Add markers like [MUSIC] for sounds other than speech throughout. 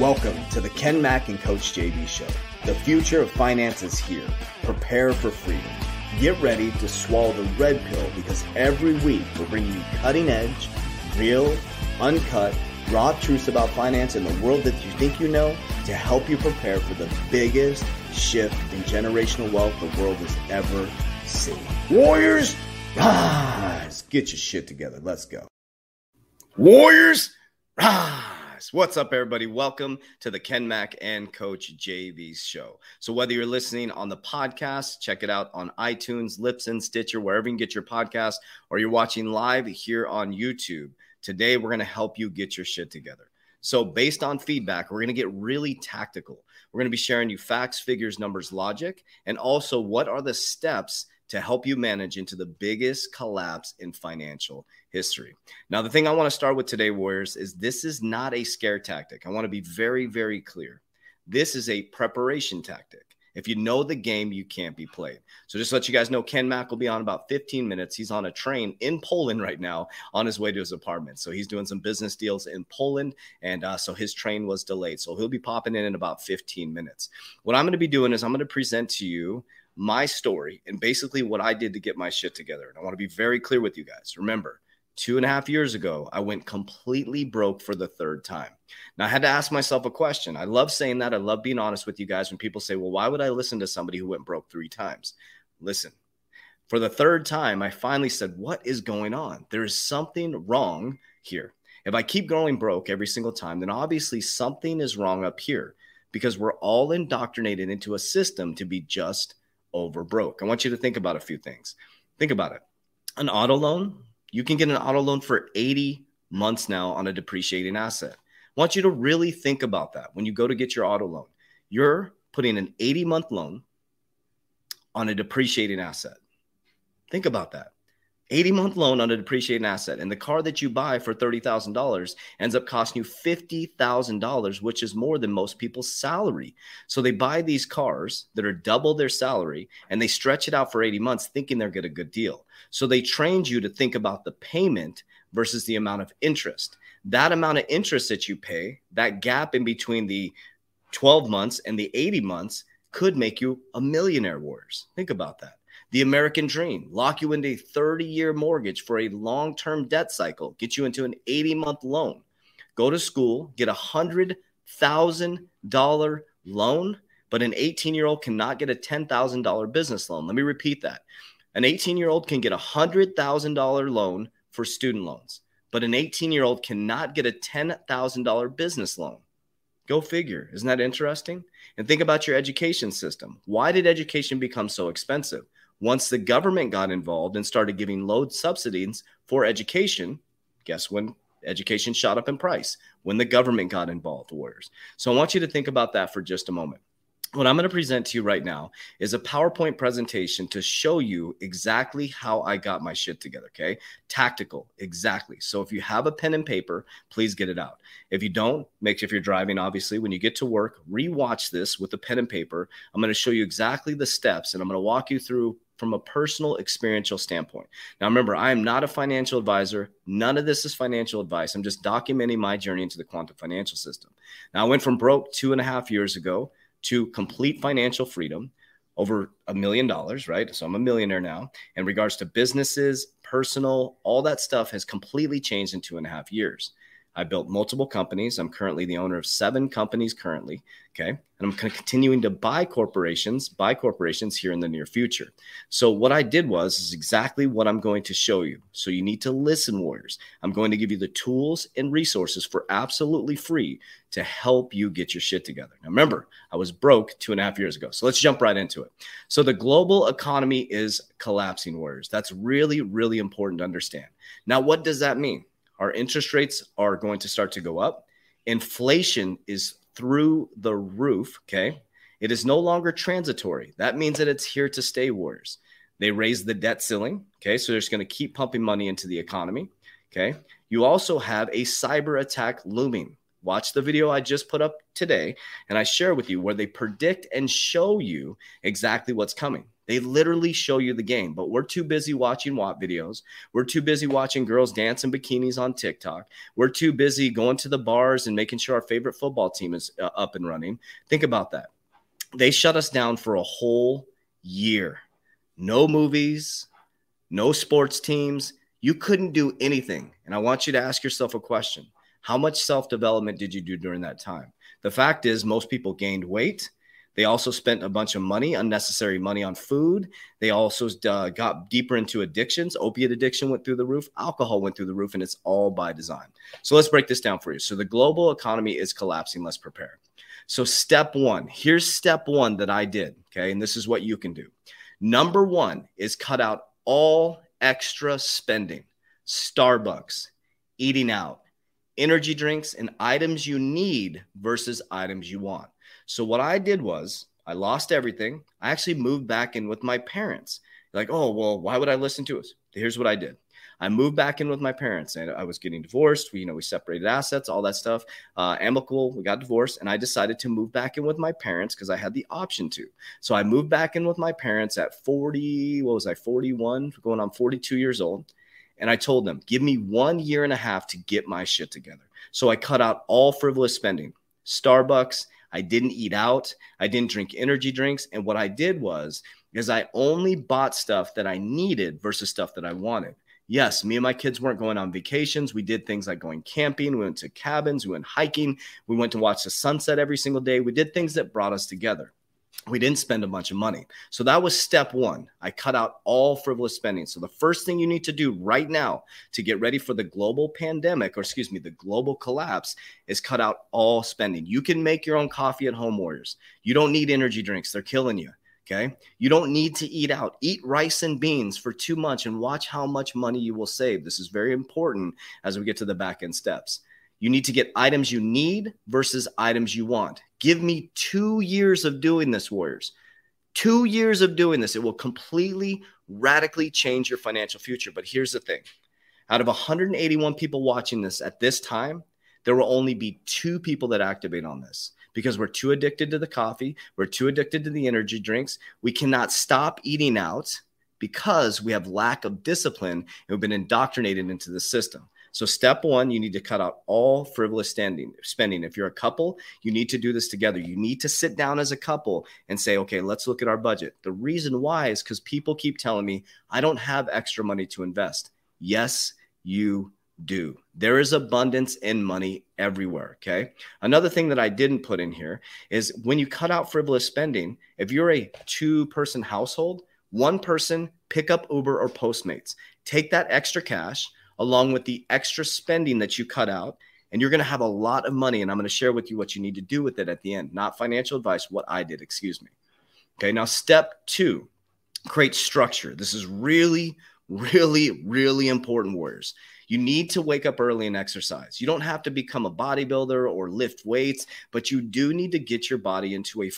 Welcome to the Ken Mack and Coach JB Show. The future of finance is here. Prepare for freedom. Get ready to swallow the red pill because every week we're bringing you cutting edge, real, uncut, raw truths about finance in the world that you think you know to help you prepare for the biggest shift in generational wealth the world has ever seen. Warriors, rise! Get your shit together. Let's go. Warriors, rise! What's up, everybody? Welcome to the Ken Mack and Coach JB's show. So, whether you're listening on the podcast, check it out on iTunes, Libsyn, Stitcher, wherever you can get your podcast, or you're watching live here on YouTube. Today, we're going to help you get your shit together. So, based on feedback, we're going to get really tactical. We're going to be sharing you facts, figures, numbers, logic, and also what are the steps to help you manage into the biggest collapse in financial history. Now, the thing I want to start with today, Warriors, is this is not a scare tactic. I want to be very, very clear. This is a preparation tactic. If you know the game, you can't be played. So just let you guys know, Ken Mack will be on about 15 minutes. He's on a train in Poland right now on his way to his apartment. So he's doing some business deals in Poland. And uh, so his train was delayed. So he'll be popping in in about 15 minutes. What I'm going to be doing is I'm going to present to you my story and basically what I did to get my shit together. And I want to be very clear with you guys. Remember, two and a half years ago, I went completely broke for the third time. Now, I had to ask myself a question. I love saying that. I love being honest with you guys when people say, well, why would I listen to somebody who went broke three times? Listen, for the third time, I finally said, what is going on? There is something wrong here. If I keep going broke every single time, then obviously something is wrong up here because we're all indoctrinated into a system to be just over broke. I want you to think about a few things. Think about it. An auto loan, you can get an auto loan for 80 months now on a depreciating asset. I want you to really think about that when you go to get your auto loan. You're putting an 80 month loan on a depreciating asset. Think about that. 80 month loan on a depreciating asset. And the car that you buy for $30,000 ends up costing you $50,000, which is more than most people's salary. So they buy these cars that are double their salary and they stretch it out for 80 months thinking they're get a good deal. So they trained you to think about the payment versus the amount of interest. That amount of interest that you pay, that gap in between the 12 months and the 80 months could make you a millionaire warriors. Think about that. The American dream lock you into a 30 year mortgage for a long term debt cycle, get you into an 80 month loan. Go to school, get a $100,000 loan, but an 18 year old cannot get a $10,000 business loan. Let me repeat that. An 18 year old can get a $100,000 loan for student loans, but an 18 year old cannot get a $10,000 business loan. Go figure. Isn't that interesting? And think about your education system. Why did education become so expensive? Once the government got involved and started giving load subsidies for education, guess when education shot up in price? When the government got involved, warriors. So I want you to think about that for just a moment. What I'm going to present to you right now is a PowerPoint presentation to show you exactly how I got my shit together. Okay. Tactical. Exactly. So if you have a pen and paper, please get it out. If you don't, make sure if you're driving, obviously, when you get to work, rewatch this with a pen and paper. I'm going to show you exactly the steps and I'm going to walk you through from a personal experiential standpoint. Now, remember, I am not a financial advisor. None of this is financial advice. I'm just documenting my journey into the quantum financial system. Now, I went from broke two and a half years ago to complete financial freedom. over a million dollars, right? So I'm a millionaire now. In regards to businesses, personal, all that stuff has completely changed in two and a half years. I built multiple companies. I'm currently the owner of seven companies currently. Okay. And I'm continuing to buy corporations, buy corporations here in the near future. So what I did was is exactly what I'm going to show you. So you need to listen, warriors. I'm going to give you the tools and resources for absolutely free to help you get your shit together. Now remember, I was broke two and a half years ago. So let's jump right into it. So the global economy is collapsing, warriors. That's really, really important to understand. Now, what does that mean? Our interest rates are going to start to go up. Inflation is through the roof. Okay. It is no longer transitory. That means that it's here to stay, Warriors. They raise the debt ceiling. Okay. So they're just going to keep pumping money into the economy. Okay. You also have a cyber attack looming. Watch the video I just put up today, and I share with you where they predict and show you exactly what's coming. They literally show you the game, but we're too busy watching WAP videos. We're too busy watching girls dance in bikinis on TikTok. We're too busy going to the bars and making sure our favorite football team is uh, up and running. Think about that. They shut us down for a whole year. No movies, no sports teams. You couldn't do anything. And I want you to ask yourself a question How much self development did you do during that time? The fact is, most people gained weight they also spent a bunch of money, unnecessary money on food. They also uh, got deeper into addictions. Opiate addiction went through the roof, alcohol went through the roof, and it's all by design. So let's break this down for you. So the global economy is collapsing. Let's prepare. So, step one here's step one that I did. Okay. And this is what you can do. Number one is cut out all extra spending, Starbucks, eating out, energy drinks, and items you need versus items you want. So what I did was I lost everything. I actually moved back in with my parents. Like, oh, well, why would I listen to us? Here's what I did. I moved back in with my parents and I was getting divorced. We, you know, we separated assets, all that stuff. Uh, amicable, we got divorced, and I decided to move back in with my parents because I had the option to. So I moved back in with my parents at 40, what was I, 41, going on 42 years old. And I told them, give me one year and a half to get my shit together. So I cut out all frivolous spending, Starbucks, I didn't eat out. I didn't drink energy drinks. And what I did was, is I only bought stuff that I needed versus stuff that I wanted. Yes, me and my kids weren't going on vacations. We did things like going camping. We went to cabins. We went hiking. We went to watch the sunset every single day. We did things that brought us together we didn't spend a bunch of money. So that was step one. I cut out all frivolous spending. So the first thing you need to do right now to get ready for the global pandemic, or excuse me, the global collapse, is cut out all spending. You can make your own coffee at home, warriors. You don't need energy drinks, they're killing you. Okay. You don't need to eat out. Eat rice and beans for two months and watch how much money you will save. This is very important as we get to the back end steps. You need to get items you need versus items you want. Give me two years of doing this, Warriors. Two years of doing this. It will completely, radically change your financial future. But here's the thing out of 181 people watching this at this time, there will only be two people that activate on this because we're too addicted to the coffee. We're too addicted to the energy drinks. We cannot stop eating out because we have lack of discipline and we've been indoctrinated into the system. So, step one, you need to cut out all frivolous standing, spending. If you're a couple, you need to do this together. You need to sit down as a couple and say, okay, let's look at our budget. The reason why is because people keep telling me, I don't have extra money to invest. Yes, you do. There is abundance in money everywhere. Okay. Another thing that I didn't put in here is when you cut out frivolous spending, if you're a two person household, one person pick up Uber or Postmates, take that extra cash along with the extra spending that you cut out. And you're going to have a lot of money. And I'm going to share with you what you need to do with it at the end, not financial advice, what I did, excuse me. Okay. Now, step two create structure. This is really, really, really important, warriors. You need to wake up early and exercise. You don't have to become a bodybuilder or lift weights, but you do need to get your body into a f-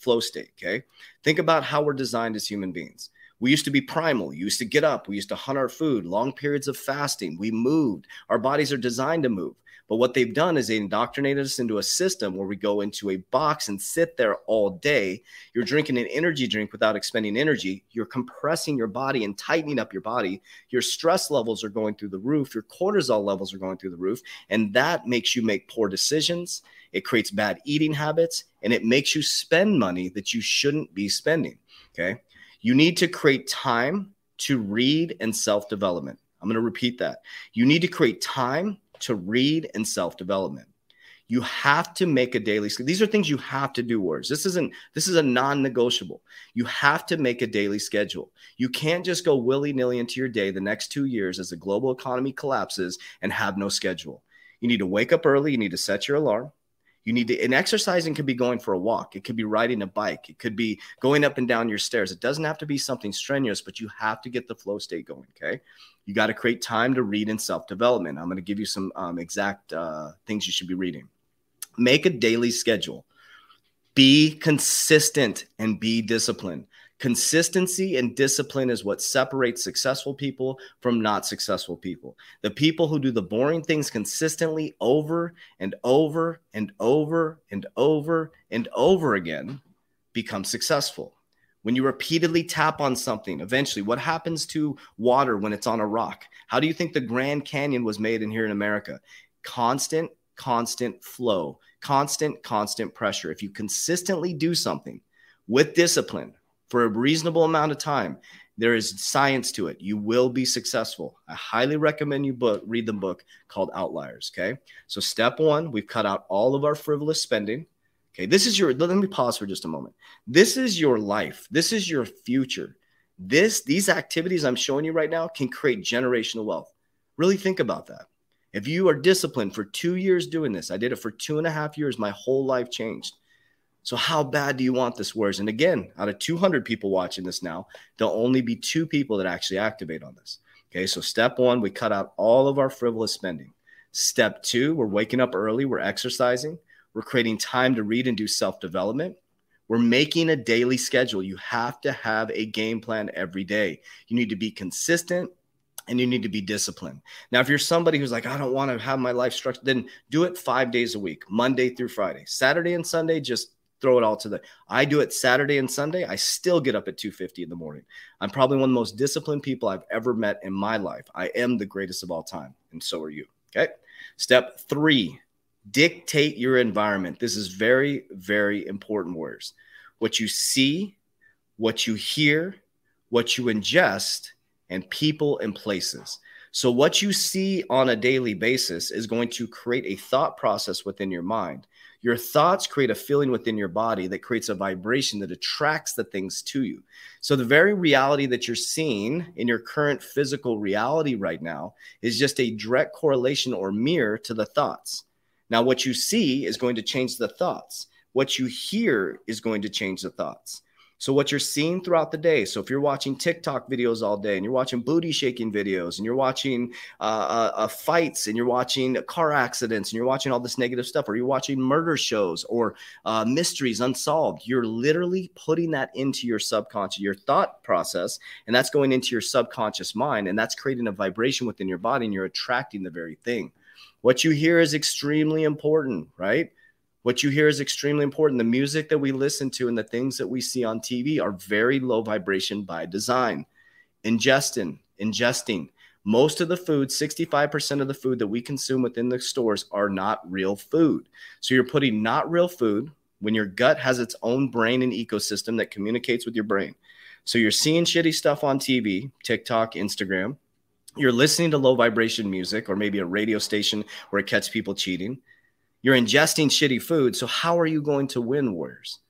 flow state. Okay. Think about how we're designed as human beings. We used to be primal. We used to get up. We used to hunt our food, long periods of fasting. We moved. Our bodies are designed to move. But what they've done is they indoctrinated us into a system where we go into a box and sit there all day. You're drinking an energy drink without expending energy. You're compressing your body and tightening up your body. Your stress levels are going through the roof. Your cortisol levels are going through the roof. And that makes you make poor decisions it creates bad eating habits, and it makes you spend money that you shouldn't be spending. Okay. You need to create time to read and self development. I'm going to repeat that. You need to create time to read and self development. You have to make a daily schedule. These are things you have to do, words. This isn't, this is a non negotiable. You have to make a daily schedule. You can't just go willy nilly into your day the next two years as the global economy collapses and have no schedule. You need to wake up early. You need to set your alarm. You need to, and exercising could be going for a walk. It could be riding a bike. It could be going up and down your stairs. It doesn't have to be something strenuous, but you have to get the flow state going. Okay. You got to create time to read and self development. I'm going to give you some um, exact uh, things you should be reading. Make a daily schedule. Be consistent and be disciplined. Consistency and discipline is what separates successful people from not successful people. The people who do the boring things consistently over and over and over and over and over again become successful. When you repeatedly tap on something, eventually, what happens to water when it's on a rock? How do you think the Grand Canyon was made in here in America? Constant, constant flow, constant, constant pressure. If you consistently do something with discipline, for a reasonable amount of time. There is science to it. You will be successful. I highly recommend you book read the book called Outliers. Okay. So step one, we've cut out all of our frivolous spending. Okay. This is your let me pause for just a moment. This is your life. This is your future. This these activities I'm showing you right now can create generational wealth. Really think about that. If you are disciplined for two years doing this, I did it for two and a half years, my whole life changed. So how bad do you want this words? And again, out of 200 people watching this now, there'll only be two people that actually activate on this. Okay, so step one, we cut out all of our frivolous spending. Step two, we're waking up early, we're exercising, we're creating time to read and do self development. We're making a daily schedule. You have to have a game plan every day. You need to be consistent and you need to be disciplined. Now, if you're somebody who's like, I don't want to have my life structured, then do it five days a week, Monday through Friday. Saturday and Sunday, just throw it all to the I do it Saturday and Sunday. I still get up at 2:50 in the morning. I'm probably one of the most disciplined people I've ever met in my life. I am the greatest of all time, and so are you. Okay? Step 3, dictate your environment. This is very very important words. What you see, what you hear, what you ingest, and people and places. So, what you see on a daily basis is going to create a thought process within your mind. Your thoughts create a feeling within your body that creates a vibration that attracts the things to you. So, the very reality that you're seeing in your current physical reality right now is just a direct correlation or mirror to the thoughts. Now, what you see is going to change the thoughts. What you hear is going to change the thoughts. So what you're seeing throughout the day. So if you're watching TikTok videos all day and you're watching booty shaking videos and you're watching uh, uh, uh, fights and you're watching car accidents and you're watching all this negative stuff, or you're watching murder shows or uh, mysteries unsolved, you're literally putting that into your subconscious, your thought process, and that's going into your subconscious mind, and that's creating a vibration within your body, and you're attracting the very thing. What you hear is extremely important, right? What you hear is extremely important. The music that we listen to and the things that we see on TV are very low vibration by design. Ingesting, ingesting. Most of the food, 65% of the food that we consume within the stores are not real food. So you're putting not real food when your gut has its own brain and ecosystem that communicates with your brain. So you're seeing shitty stuff on TV, TikTok, Instagram. You're listening to low vibration music or maybe a radio station where it catches people cheating you're ingesting shitty food. So, how are you going to win, Warriors?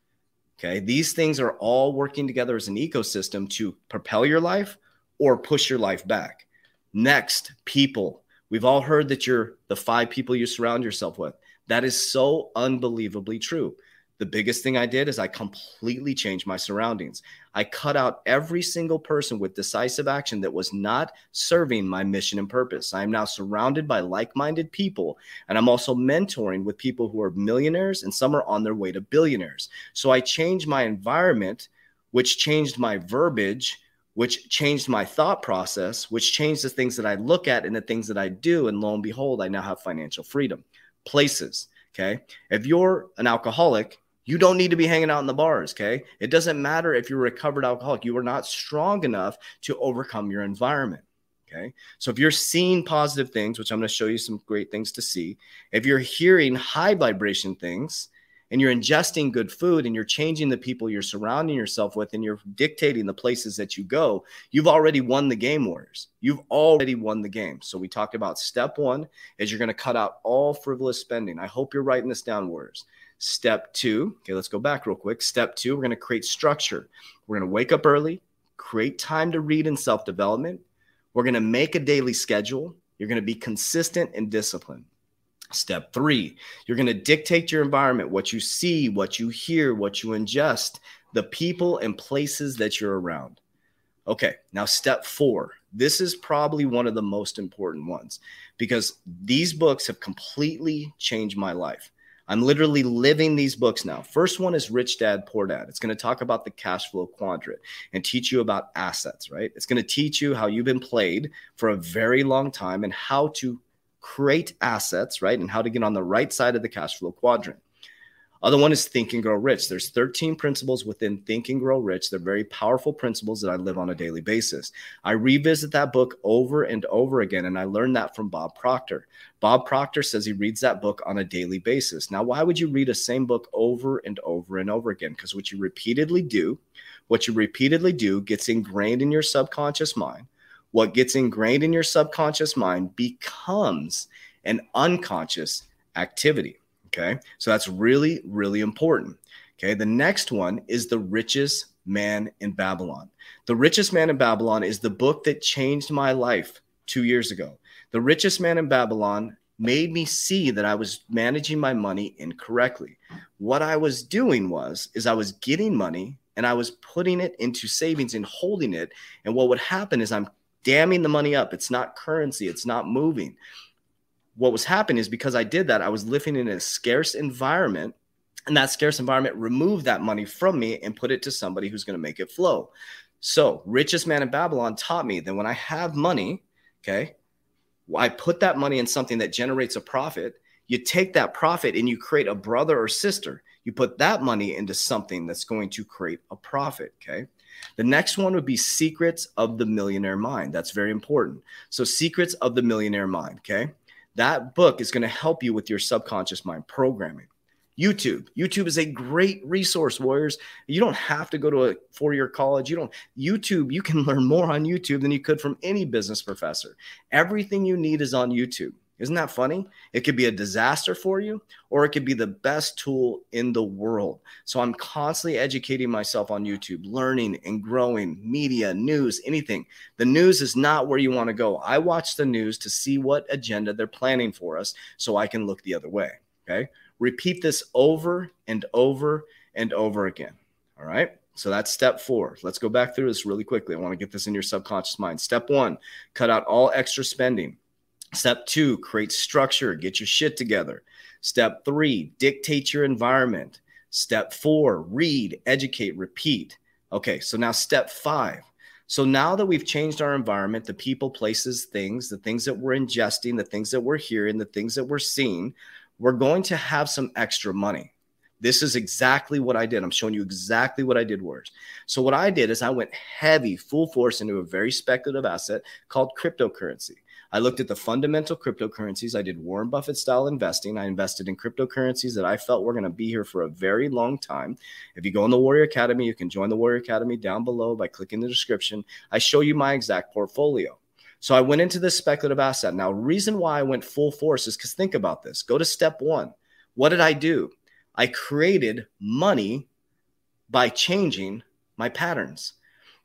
Okay. These things are all working together as an ecosystem to propel your life or push your life back. Next, people. We've all heard that you're the five people you surround yourself with. That is so unbelievably true. The biggest thing I did is I completely changed my surroundings. I cut out every single person with decisive action that was not serving my mission and purpose. I am now surrounded by like minded people, and I'm also mentoring with people who are millionaires and some are on their way to billionaires. So I changed my environment, which changed my verbiage, which changed my thought process, which changed the things that I look at and the things that I do. And lo and behold, I now have financial freedom. Places. Okay. If you're an alcoholic, you don't need to be hanging out in the bars, okay? It doesn't matter if you're a recovered alcoholic. You are not strong enough to overcome your environment, Okay. So if you're seeing positive things, which I'm going to show you some great things to see, if you're hearing high vibration things, and you're ingesting good food and you're changing the people you're surrounding yourself with and you're dictating the places that you go, you've already won the game, Warriors. You've already won the game. So we talked about step one is you're going to cut out all frivolous spending. I hope you're writing this down, Warriors. Step two, okay, let's go back real quick. Step two, we're going to create structure. We're going to wake up early, create time to read and self development. We're going to make a daily schedule. You're going to be consistent and disciplined. Step three, you're going to dictate your environment, what you see, what you hear, what you ingest, the people and places that you're around. Okay, now step four. This is probably one of the most important ones because these books have completely changed my life. I'm literally living these books now. First one is Rich Dad Poor Dad. It's going to talk about the cash flow quadrant and teach you about assets, right? It's going to teach you how you've been played for a very long time and how to create assets, right? And how to get on the right side of the cash flow quadrant. Other one is Think and Grow Rich. There's 13 principles within Think and Grow Rich. They're very powerful principles that I live on a daily basis. I revisit that book over and over again, and I learned that from Bob Proctor. Bob Proctor says he reads that book on a daily basis. Now, why would you read a same book over and over and over again? Because what you repeatedly do, what you repeatedly do gets ingrained in your subconscious mind what gets ingrained in your subconscious mind becomes an unconscious activity. Okay. So that's really, really important. Okay. The next one is The Richest Man in Babylon. The Richest Man in Babylon is the book that changed my life two years ago. The Richest Man in Babylon made me see that I was managing my money incorrectly. What I was doing was is I was getting money and I was putting it into savings and holding it. And what would happen is I'm damming the money up. It's not currency, it's not moving. What was happening is because I did that, I was living in a scarce environment. And that scarce environment removed that money from me and put it to somebody who's going to make it flow. So, richest man in Babylon taught me that when I have money, okay, I put that money in something that generates a profit. You take that profit and you create a brother or sister. You put that money into something that's going to create a profit. Okay. The next one would be Secrets of the Millionaire Mind. That's very important. So, Secrets of the Millionaire Mind. Okay. That book is going to help you with your subconscious mind programming. YouTube. YouTube is a great resource, warriors. You don't have to go to a four-year college. You don't YouTube, you can [LAUGHS] learn more on YouTube than you could from any business professor. Everything you need is on YouTube. Isn't that funny? It could be a disaster for you, or it could be the best tool in the world. So I'm constantly educating myself on YouTube, learning and growing media, news, anything. The news is not where you want to go. I watch the news to see what agenda they're planning for us so I can look the other way. Okay. Repeat this over and over and over again. All right. So that's step four. Let's go back through this really quickly. I want to get this in your subconscious mind. Step one, cut out all extra spending. Step two, create structure, get your shit together. Step three, dictate your environment. Step four, read, educate, repeat. Okay, so now step five. So now that we've changed our environment, the people, places, things, the things that we're ingesting, the things that we're hearing, the things that we're seeing, we're going to have some extra money. This is exactly what I did. I'm showing you exactly what I did worse. So, what I did is I went heavy, full force into a very speculative asset called cryptocurrency. I looked at the fundamental cryptocurrencies. I did Warren Buffett style investing. I invested in cryptocurrencies that I felt were going to be here for a very long time. If you go in the Warrior Academy, you can join the Warrior Academy down below by clicking the description. I show you my exact portfolio. So I went into this speculative asset. Now, reason why I went full force is because think about this. Go to step one. What did I do? I created money by changing my patterns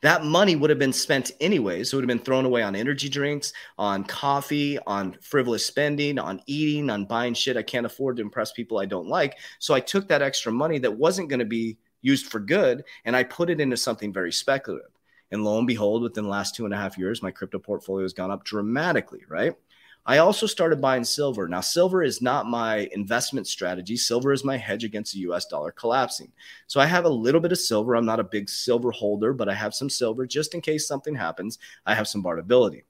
that money would have been spent anyways. It would have been thrown away on energy drinks, on coffee, on frivolous spending, on eating, on buying shit I can't afford to impress people I don't like. So I took that extra money that wasn't going to be used for good and I put it into something very speculative. And lo and behold, within the last two and a half years, my crypto portfolio has gone up dramatically, right? I also started buying silver. Now, silver is not my investment strategy. Silver is my hedge against the US dollar collapsing. So I have a little bit of silver. I'm not a big silver holder, but I have some silver just in case something happens. I have some barterability.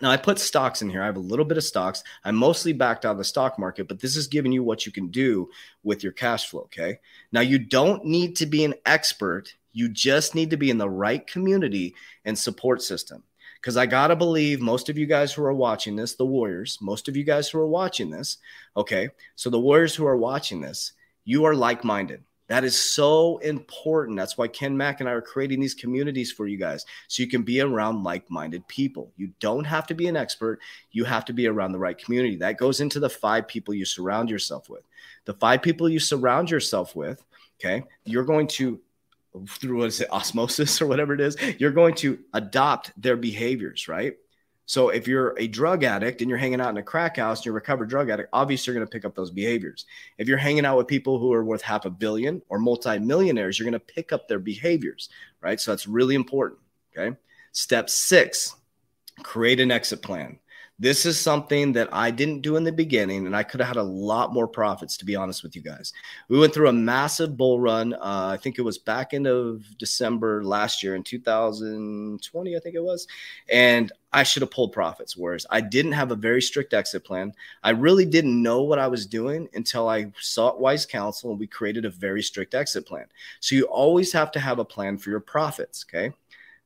Now, I put stocks in here. I have a little bit of stocks. I'm mostly backed out of the stock market, but this is giving you what you can do with your cash flow. Okay. Now, you don't need to be an expert, you just need to be in the right community and support system. Because I got to believe most of you guys who are watching this, the Warriors, most of you guys who are watching this, okay, so the Warriors who are watching this, you are like minded. That is so important. That's why Ken Mack and I are creating these communities for you guys so you can be around like minded people. You don't have to be an expert, you have to be around the right community. That goes into the five people you surround yourself with. The five people you surround yourself with, okay, you're going to through what is it osmosis or whatever it is you're going to adopt their behaviors right so if you're a drug addict and you're hanging out in a crack house, and you're a recovered drug addict, obviously you're going to pick up those behaviors. If you're hanging out with people who are worth half a billion or multimillionaires, you're going to pick up their behaviors, right? So that's really important. Okay. Step six, create an exit plan. This is something that I didn't do in the beginning, and I could have had a lot more profits, to be honest with you guys. We went through a massive bull run. Uh, I think it was back end of December last year in 2020, I think it was. And I should have pulled profits. Whereas I didn't have a very strict exit plan. I really didn't know what I was doing until I sought wise counsel and we created a very strict exit plan. So you always have to have a plan for your profits. Okay.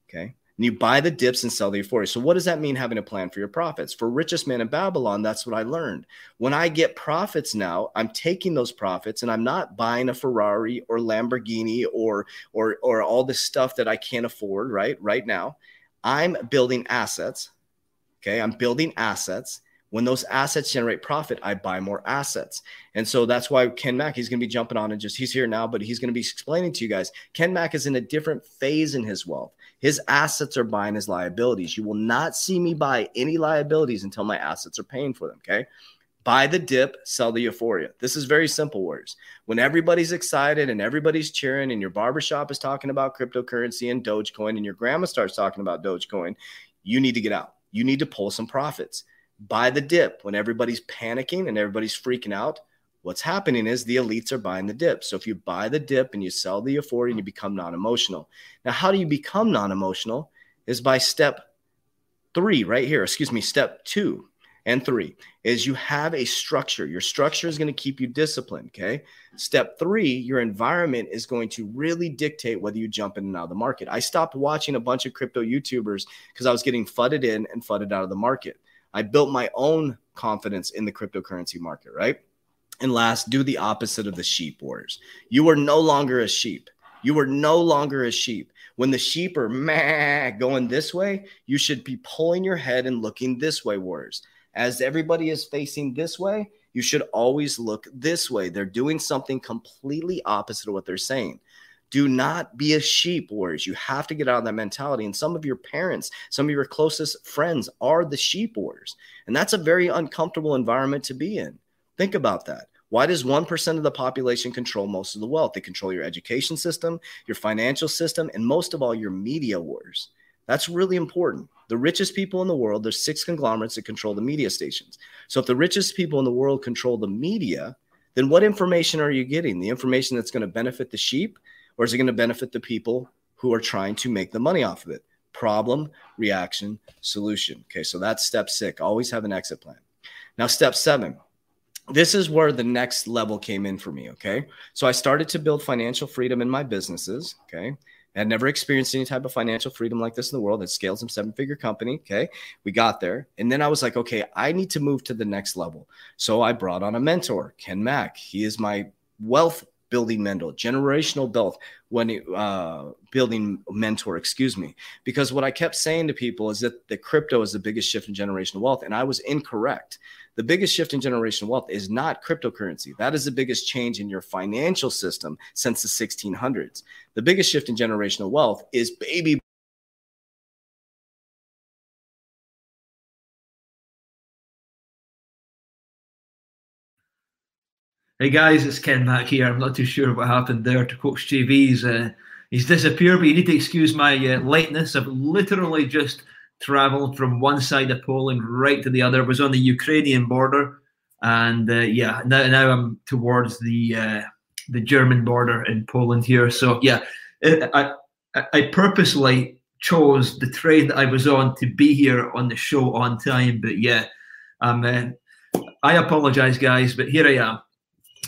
Okay and you buy the dips and sell the euphoria. So, what does that mean having a plan for your profits? For richest man in Babylon, that's what I learned. When I get profits now, I'm taking those profits and I'm not buying a Ferrari or Lamborghini or or or all this stuff that I can't afford right right now. I'm building assets. Okay, I'm building assets when those assets generate profit, I buy more assets. And so that's why Ken Mack, he's going to be jumping on and just, he's here now, but he's going to be explaining to you guys. Ken Mack is in a different phase in his wealth. His assets are buying his liabilities. You will not see me buy any liabilities until my assets are paying for them. Okay. Buy the dip, sell the euphoria. This is very simple words. When everybody's excited and everybody's cheering, and your barbershop is talking about cryptocurrency and Dogecoin, and your grandma starts talking about Dogecoin, you need to get out. You need to pull some profits. Buy the dip when everybody's panicking and everybody's freaking out what's happening is the elites are buying the dip. So if you buy the dip and you sell the euphoria and you become non-emotional. Now, how do you become non-emotional? Is by step three, right here. Excuse me, step two and three is you have a structure. Your structure is going to keep you disciplined. Okay. Step three, your environment is going to really dictate whether you jump in and out of the market. I stopped watching a bunch of crypto YouTubers because I was getting fudded in and fudded out of the market. I built my own confidence in the cryptocurrency market, right? And last, do the opposite of the sheep wars. You are no longer a sheep. You are no longer a sheep. When the sheep are meh, going this way, you should be pulling your head and looking this way, warriors. As everybody is facing this way, you should always look this way. They're doing something completely opposite of what they're saying. Do not be a sheep, warriors. You have to get out of that mentality. And some of your parents, some of your closest friends are the sheep warriors. And that's a very uncomfortable environment to be in. Think about that. Why does 1% of the population control most of the wealth? They control your education system, your financial system, and most of all, your media wars. That's really important. The richest people in the world, there's six conglomerates that control the media stations. So if the richest people in the world control the media, then what information are you getting? The information that's going to benefit the sheep, or is it going to benefit the people who are trying to make the money off of it? Problem, reaction, solution. Okay, so that's step six. Always have an exit plan. Now, step seven this is where the next level came in for me. Okay. So I started to build financial freedom in my businesses. Okay. I had never experienced any type of financial freedom like this in the world. It scales some seven figure company. Okay. We got there. And then I was like, okay, I need to move to the next level. So I brought on a mentor, Ken Mack. He is my wealth building mentor, generational wealth when uh, building mentor, excuse me. Because what I kept saying to people is that the crypto is the biggest shift in generational wealth. And I was incorrect. The biggest shift in generational wealth is not cryptocurrency. That is the biggest change in your financial system since the 1600s. The biggest shift in generational wealth is baby Hey guys, it's Ken Mack here. I'm not too sure what happened there to Coach JB's. Uh, he's disappeared, but you need to excuse my uh, lateness. I've literally just traveled from one side of Poland right to the other. It was on the Ukrainian border, and uh, yeah, now now I'm towards the uh, the German border in Poland here. So yeah, I I purposely chose the train that I was on to be here on the show on time. But yeah, um, uh, I apologize, guys, but here I am.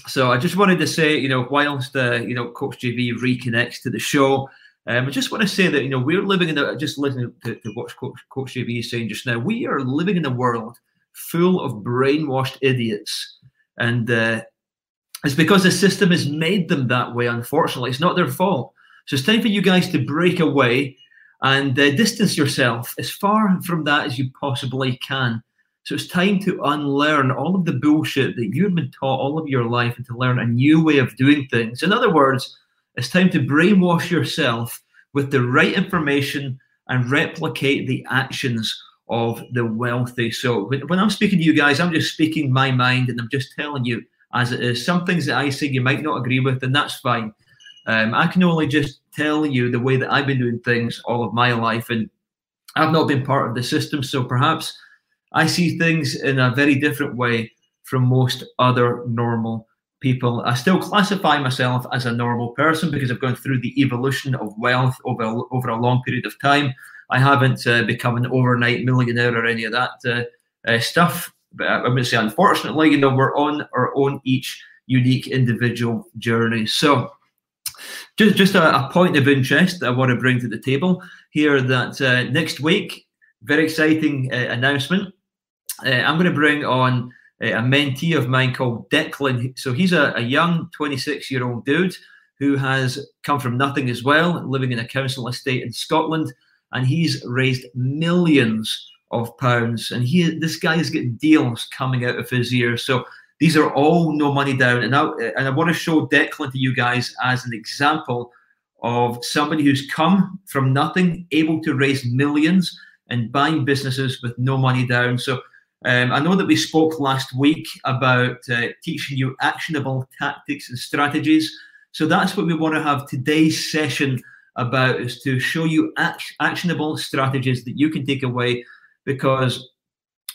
So I just wanted to say, you know, whilst uh, you know Coach JB reconnects to the show, Um, I just want to say that you know we're living in a just listening to, to what Coach, Coach JB is saying just now. We are living in a world full of brainwashed idiots, and uh, it's because the system has made them that way. Unfortunately, it's not their fault. So it's time for you guys to break away and uh, distance yourself as far from that as you possibly can. So it's time to unlearn all of the bullshit that you've been taught all of your life and to learn a new way of doing things. In other words, it's time to brainwash yourself with the right information and replicate the actions of the wealthy. So when I'm speaking to you guys, I'm just speaking my mind and I'm just telling you as it is. Some things that I say you might not agree with, and that's fine. Um, I can only just tell you the way that I've been doing things all of my life, and I've not been part of the system. So perhaps I see things in a very different way from most other normal people. I still classify myself as a normal person because I've gone through the evolution of wealth over over a long period of time. I haven't uh, become an overnight millionaire or any of that uh, uh, stuff. But I would say, unfortunately, you know, we're on our own each unique individual journey. So, just just a, a point of interest that I want to bring to the table here. That uh, next week, very exciting uh, announcement. Uh, I'm going to bring on Eh, a mentee of mine called Declan. So he's a, a young 26 year old dude who has come from nothing as well, living in a council estate in Scotland, and he's raised millions of pounds. And he, this guy is getting deals coming out of his ears. So these are all no money down. And I, and I want to show Declan to you guys as an example of somebody who's come from nothing, able to raise millions and buying businesses with no money down. So um, I know that we spoke last week about uh, teaching you actionable tactics and strategies. So that's what we want to have today's session about is to show you act- actionable strategies that you can take away because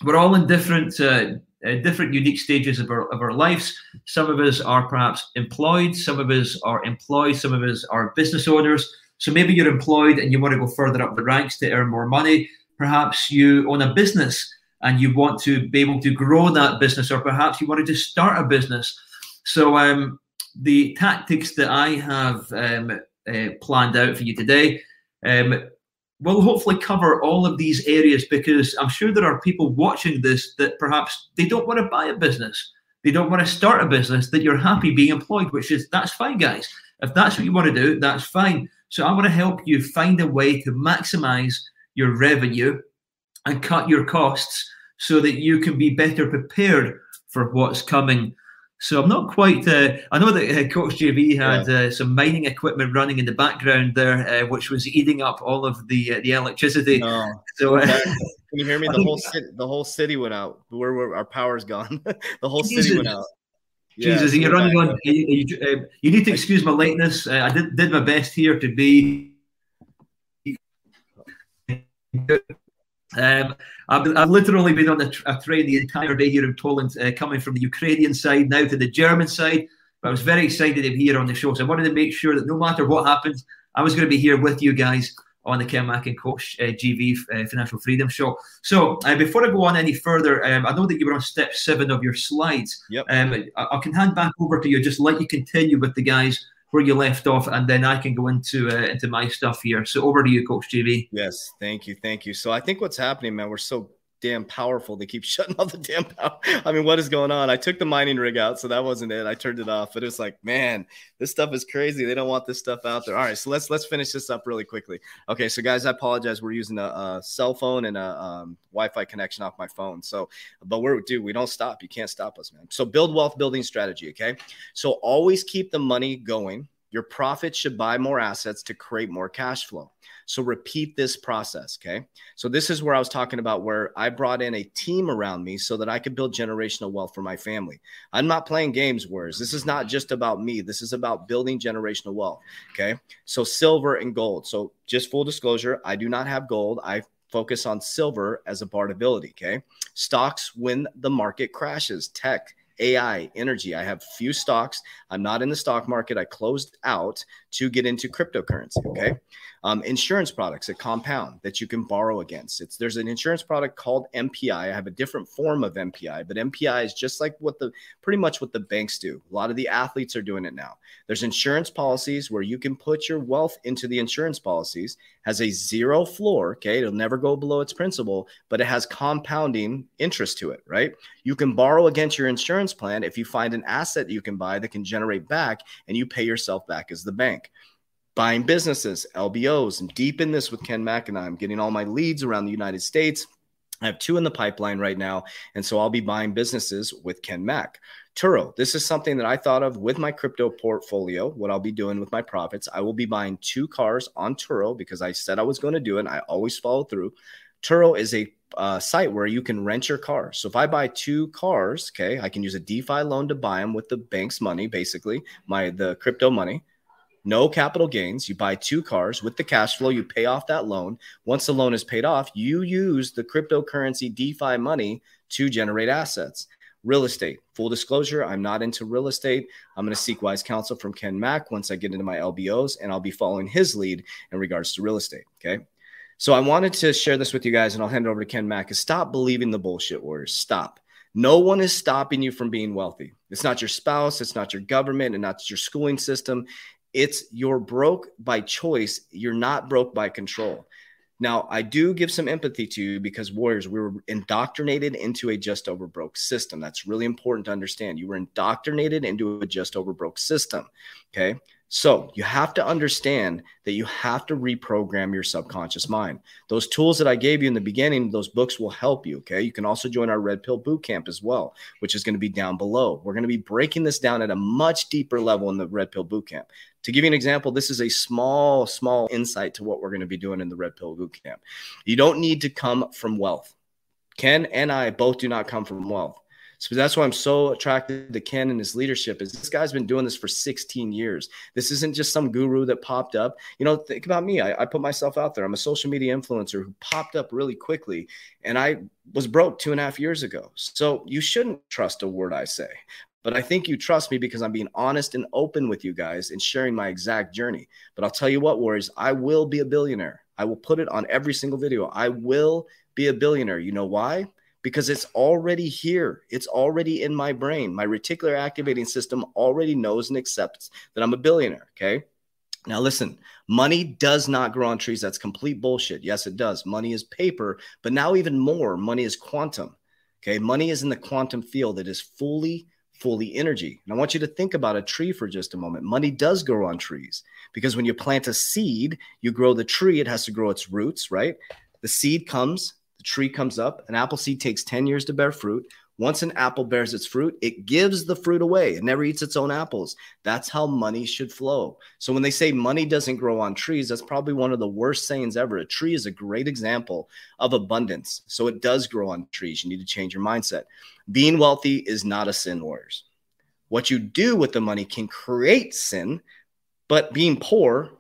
we're all in different uh, uh, different unique stages of our, of our lives. Some of us are perhaps employed, some of us are employed, some of us are business owners. So maybe you're employed and you want to go further up the ranks to earn more money. Perhaps you own a business and you want to be able to grow that business, or perhaps you wanted to start a business. So, um, the tactics that I have um, uh, planned out for you today um, will hopefully cover all of these areas because I'm sure there are people watching this that perhaps they don't want to buy a business, they don't want to start a business, that you're happy being employed, which is that's fine, guys. If that's what you want to do, that's fine. So, I want to help you find a way to maximize your revenue and cut your costs so that you can be better prepared for what's coming. So I'm not quite. Uh, I know that uh, Coach JB had yeah. uh, some mining equipment running in the background there, uh, which was eating up all of the uh, the electricity. No. [LAUGHS] So uh, can you hear me? The [LAUGHS] whole city, the whole city went out. Where, where our power's gone. [LAUGHS] the whole Jesus. city went out. Jesus, yeah, you're running on. You, you, you, need to excuse my lateness. I did, did my best here to be um, I've, I've, literally been on a, a, train the entire day here in Poland, uh, coming from the Ukrainian side now to the German side. But I was very excited to be here on the show. So I wanted to make sure that no matter what happens, I was going to be here with you guys on the Ken Mack and Coach uh, JB uh, Financial Freedom Show. So uh, before I go on any further, um, I know that you were on step seven of your slides. Yep. Um, I, I, can hand back over to you. Just let you continue with the guys where you left off, and then I can go into uh, into my stuff here. So over to you, Coach JB. Yes, thank you, thank you. So I think what's happening, man, we're so damn powerful. They keep [LAUGHS] shutting off the damn power. I mean, what is going on? I took the mining rig out, so that wasn't it. I turned it off, but it's like, man, this stuff is crazy. They don't want this stuff out there. All right, so let's let's finish this up really quickly. Okay, so guys, I apologize. We're using a, a cell phone and a um, Wi-Fi connection off my phone. So, but we're dude, we don't stop. You can't stop us, man. So build wealth building strategy. Okay, so always keep the money going your profit should buy more assets to create more cash flow. So repeat this process. Okay. So this is where I was talking about where I brought in a team around me so that I could build generational wealth for my family. I'm not playing games, words. This is not just about me. This is about building generational wealth. Okay. So silver and gold. So just full disclosure, I do not have gold. I focus on silver as a barterability. Okay. Stocks when the market crashes, tech AI, energy. I have few stocks. I'm not in the stock market. I closed out to get into cryptocurrency. Okay. Um, insurance products that compound that you can borrow against. It's there's an insurance product called MPI. I have a different form of MPI, but MPI is just like what the pretty much what the banks do. A lot of the athletes are doing it now. There's insurance policies where you can put your wealth into the insurance policies, has a zero floor. Okay, it'll never go below its principal, but it has compounding interest to it. Right? You can borrow against your insurance plan if you find an asset that you can buy that can generate back, and you pay yourself back as the bank buying businesses, LBOs. I'm deep in this with Ken Mack and I'm getting all my leads around the United States. I have two in the pipeline right now. And so I'll be buying businesses with Ken Mack. Turo, this is something that I thought of with my crypto portfolio. What I'll be doing with my profits, I will be buying two cars on Turo because I said I was going to do it. And I always follow through. Turo is a uh, site where you can rent your car. So if I buy two cars, okay, I can use a DeFi loan to buy them with the bank's money, basically my the crypto money no capital gains. You buy two cars with the cash flow, you pay off that loan. Once the loan is paid off, you use the cryptocurrency DeFi money to generate assets. Real estate, full disclosure, I'm not into real estate. I'm going to seek wise counsel from Ken Mack once I get into my LBOs, and I'll be following his lead in regards to real estate. Okay. So I wanted to share this with you guys, and I'll hand it over to Ken Mack. Is stop believing the bullshit words. Stop. No one is stopping you from being wealthy. It's not your spouse, it's not your government, and not your schooling system. It's you're broke by choice. You're not broke by control. Now, I do give some empathy to you because Warriors, we were indoctrinated into a just over broke system. That's really important to understand. You were indoctrinated into a just over broke system. Okay. So you have to understand that you have to reprogram your subconscious mind. Those tools that I gave you in the beginning, those books will help you. Okay. You can also join our Red Pill Boot Camp as well, which is going to be down below. We're going to be breaking this down at a much deeper level in the Red Pill Boot Camp. To give you an example, this is a small, small insight to what we're going to be doing in the Red Pill Boot Camp. You don't need to come from wealth. Ken and I both do not come from wealth. So that's why I'm so attracted to Ken and his leadership. Is this guy's been doing this for 16 years? This isn't just some guru that popped up. You know, think about me. I, I put myself out there. I'm a social media influencer who popped up really quickly, and I was broke two and a half years ago. So you shouldn't trust a word I say. But I think you trust me because I'm being honest and open with you guys and sharing my exact journey. But I'll tell you what, Warriors, I will be a billionaire. I will put it on every single video. I will be a billionaire. You know why? Because it's already here. It's already in my brain. My reticular activating system already knows and accepts that I'm a billionaire. Okay. Now, listen, money does not grow on trees. That's complete bullshit. Yes, it does. Money is paper, but now even more, money is quantum. Okay. Money is in the quantum field. It is fully fully energy. And I want you to think about a tree for just a moment. Money does grow on trees because when you plant a seed, you grow the tree, it has to grow its roots, right? The seed comes, the tree comes up. An apple seed takes 10 years to bear fruit. Once an apple bears its fruit, it gives the fruit away. It never eats its own apples. That's how money should flow. So when they say money doesn't grow on trees, that's probably one of the worst sayings ever. A tree is a great example of abundance. So it does grow on trees. You need to change your mindset. Being wealthy is not a sin, warriors. What you do with the money can create sin, but being poor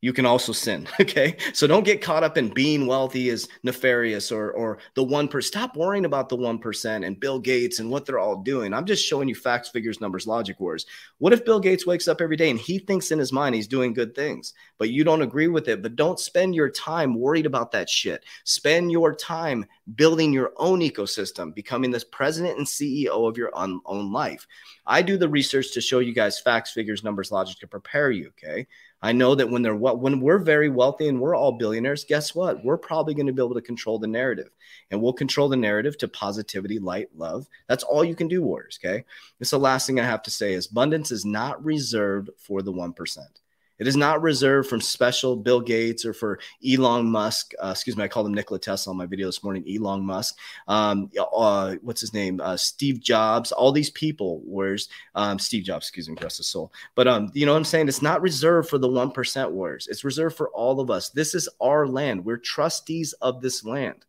you can also sin. [LAUGHS] Okay. So don't get caught up in being wealthy is nefarious or or the one per stop worrying about the one percent and Bill Gates and what they're all doing. I'm just showing you facts, figures, numbers, logic wars. What if Bill Gates wakes up every day and he thinks in his mind he's doing good things, but you don't agree with it? But don't spend your time worried about that shit. Spend your time building your own ecosystem, becoming the president and CEO of your own life. I do the research to show you guys facts, figures, numbers, logic to prepare you. Okay. I know that when they're when we're very wealthy and we're all billionaires, guess what? We're probably going to be able to control the narrative, and we'll control the narrative to positivity, light, love. That's all you can do, warriors. Okay. It's the last thing I have to say is abundance is not reserved for the one percent. It is not reserved from special Bill Gates or for Elon Musk. Uh, excuse me, I called him Nikola Tesla on my video this morning. Elon Musk. Um, uh, what's his name? Uh, Steve Jobs. All these people. Where's um, Steve Jobs? Excuse me, rest his soul. But um, you know what I'm saying? It's not reserved for the one percent warriors. It's reserved for all of us. This is our land. We're trustees of this land.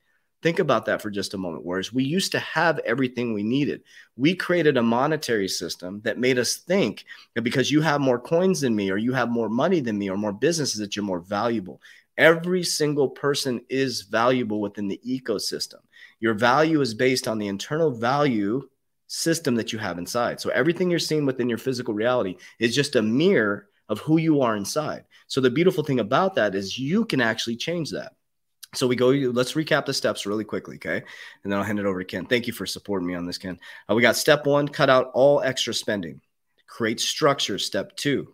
Think about that for just a moment. Whereas we used to have everything we needed, we created a monetary system that made us think that because you have more coins than me, or you have more money than me, or more businesses, that you're more valuable. Every single person is valuable within the ecosystem. Your value is based on the internal value system that you have inside. So everything you're seeing within your physical reality is just a mirror of who you are inside. So the beautiful thing about that is you can actually change that. So we go, let's recap the steps really quickly, okay? And then I'll hand it over to Ken. Thank you for supporting me on this, Ken. Uh, we got step one, cut out all extra spending, create structure. Step two,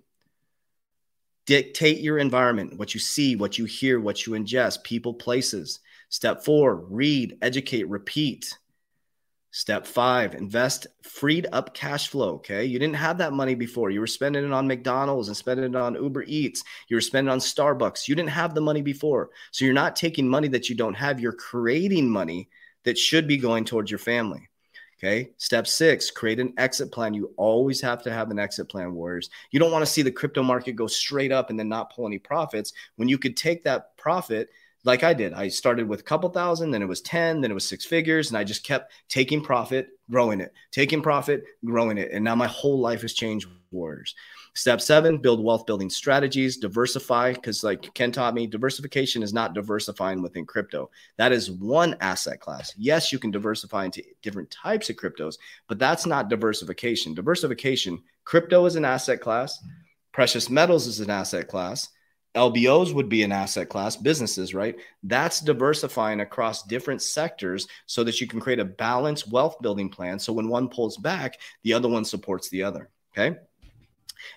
dictate your environment, what you see, what you hear, what you ingest, people, places. Step four, read, educate, repeat. Step five, invest freed up cash flow. Okay. You didn't have that money before. You were spending it on McDonald's and spending it on Uber Eats. You were spending on Starbucks. You didn't have the money before. So you're not taking money that you don't have. You're creating money that should be going towards your family. Okay. Step six, create an exit plan. You always have to have an exit plan, warriors. You don't want to see the crypto market go straight up and then not pull any profits when you could take that profit like I did. I started with a couple thousand, then it was 10, then it was six figures, and I just kept taking profit, growing it, taking profit, growing it. And now my whole life has changed, Warriors. Step seven, build wealth building strategies, diversify. Because, like Ken taught me, diversification is not diversifying within crypto. That is one asset class. Yes, you can diversify into different types of cryptos, but that's not diversification. Diversification, crypto is an asset class, precious metals is an asset class LBOs would be an asset class, businesses, right? That's diversifying across different sectors so that you can create a balanced wealth building plan. So when one pulls back, the other one supports the other. Okay.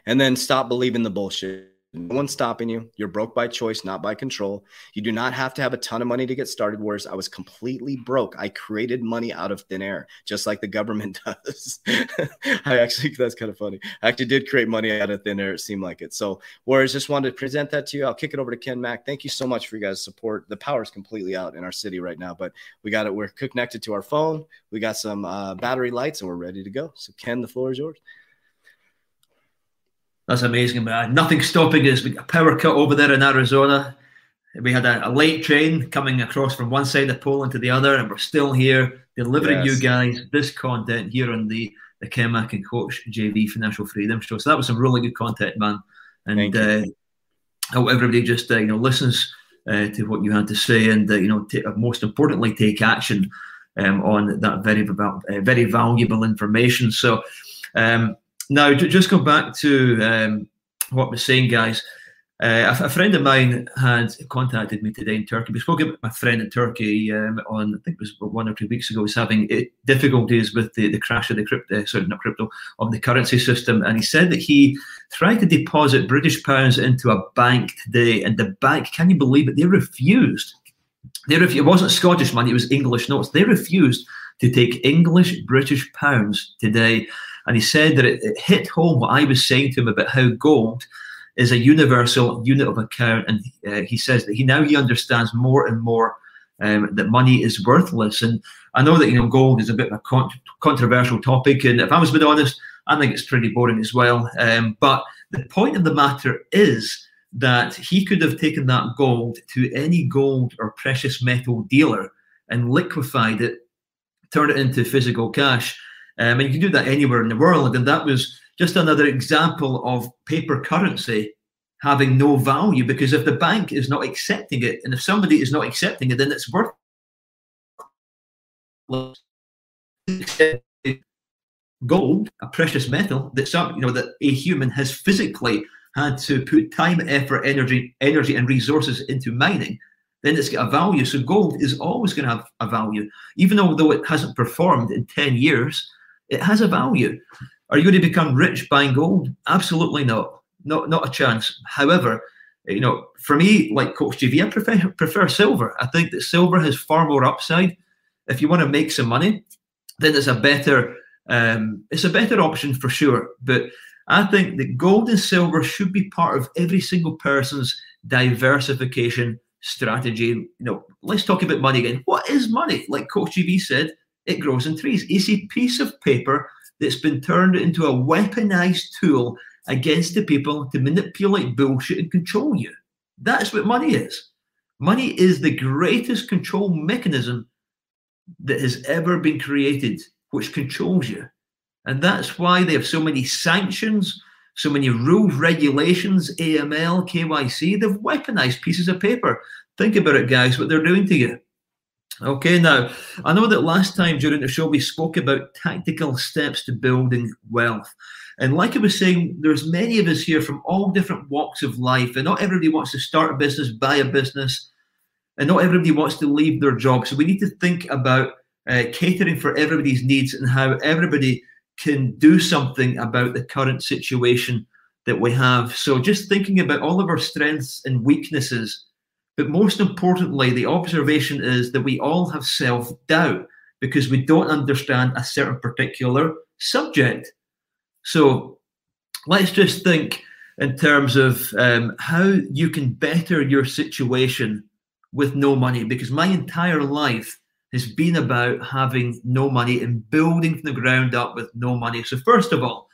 And then stop believing the bullshit. No one's stopping you. You're broke by choice, not by control. You do not have to have a ton of money to get started. Whereas I was completely broke. I created money out of thin air, just like the government [LAUGHS] does. I actually, that's kind of funny. I actually did create money out of thin air. It seemed like it. So, whereas just wanted to present that to you. I'll kick it over to Ken Mack. Thank you so much for you guys' support. The power is completely out in our city right now, but we got it. We're connected to our phone. We got some uh, battery lights and we're ready to go. So, Ken, the floor is yours. That's amazing, man. Nothing stopping us. We got a power cut over there in Arizona. We had a, a, late train coming across from one side of Poland to the other, and we're still here delivering yes. you guys this content here on the the Ken Mack and Coach JB Financial Freedom Show. So that was some really good content, man. And uh, I hope everybody just uh, you know listens uh, to what you had to say, and uh, you know, t- most importantly, take action um, on that very very valuable information. So. Um, now, just go back to um, what we're saying, guys. Uh, a, a, friend of mine had contacted me today in Turkey. We spoke about my friend in Turkey um, on, I think it was one or two weeks ago, was having uh, difficulties with the, the crash of the crypto, uh, sorry, not crypto, of the currency system. And he said that he tried to deposit British pounds into a bank today, and the bank, can you believe it? They refused. They ref- it wasn't Scottish money, it was English notes. They refused to take English British pounds today. And he said that it, it hit home what I was saying to him about how gold is a universal unit of account. And uh, he says that he now he understands more and more um, that money is worthless. And I know that you know gold is a bit of a con- controversial topic, and if I was being honest, I think it's pretty boring as well. Um, but the point of the matter is that he could have taken that gold to any gold or precious metal dealer and liquefied it, turned it into physical cash, um, and you can do that anywhere in the world. And that was just another example of paper currency having no value because if the bank is not accepting it, and if somebody is not accepting it, then it's worth gold, a precious metal that some you know that a human has physically had to put time, effort, energy, energy, and resources into mining then it's got a value. So gold is always going to have a value, even though it hasn't performed in 10 years, it has a value. Are you going to become rich buying gold? Absolutely not. Not not a chance. However, you know, for me, like Coach JB, I prefer prefer silver. I think that silver has far more upside. If you want to make some money, then it's a better um, it's a better option for sure. But I think that gold and silver should be part of every single person's diversification strategy. You know, let's talk about money again. What is money? Like Coach JB said, it grows in trees. It's a piece of paper that's been turned into a weaponized tool against the people to manipulate bullshit and control you. That's what money is. Money is the greatest control mechanism that has ever been created, which controls you. And that's why they have so many sanctions, so many rules, regulations, AML, KYC. They've weaponized pieces of paper. Think about it, guys, what they're doing to you. Okay, now I know that last time during the show we spoke about tactical steps to building wealth. And like I was saying, there's many of us here from all different walks of life, and not everybody wants to start a business, buy a business, and not everybody wants to leave their job. So we need to think about uh, catering for everybody's needs and how everybody can do something about the current situation that we have. So just thinking about all of our strengths and weaknesses but most importantly, the observation is that we all have self doubt because we don't understand a certain particular subject. So let's just think in terms of um, how you can better your situation with no money, because my entire life has been about having no money and building from the ground up with no money. So, first of all,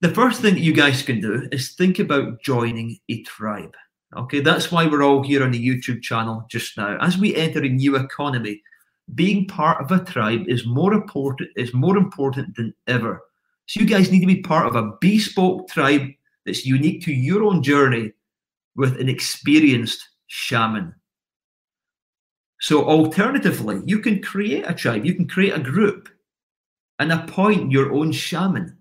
the first thing you guys can do is think about joining a tribe. Okay, that's why we're all here on the YouTube channel just now. As we enter a new economy, being part of a tribe is more important is more important than ever. So you guys need to be part of a bespoke tribe that's unique to your own journey with an experienced shaman. So alternatively, you can create a tribe, you can create a group and appoint your own shaman.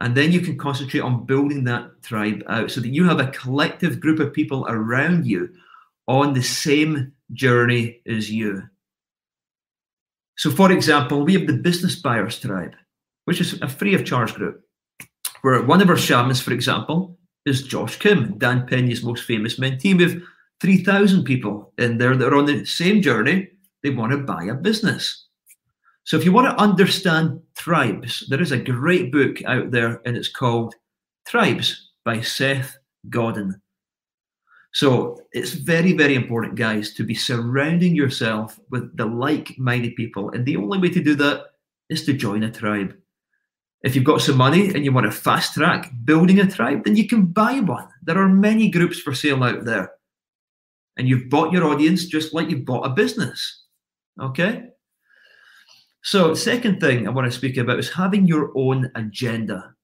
And then you can concentrate on building that tribe out so that you have a collective group of people around you on the same journey as you. So, for example, we have the Business Buyers Tribe, which is a free of charge group, where one of our shamans, for example, is Josh Kim, Dan Peña's most famous mentee. We have 3,000 people in there that are on the same journey. They want to buy a business. So, if you want to understand tribes, there is a great book out there, and it's called Tribes by Seth Godin. So, it's very, very important, guys, to be surrounding yourself with the like minded people. And the only way to do that is to join a tribe. If you've got some money and you want to fast track building a tribe, then you can buy one. There are many groups for sale out there. And you've bought your audience just like you've bought a business. Okay? So, second thing I want to speak about is having your own agenda.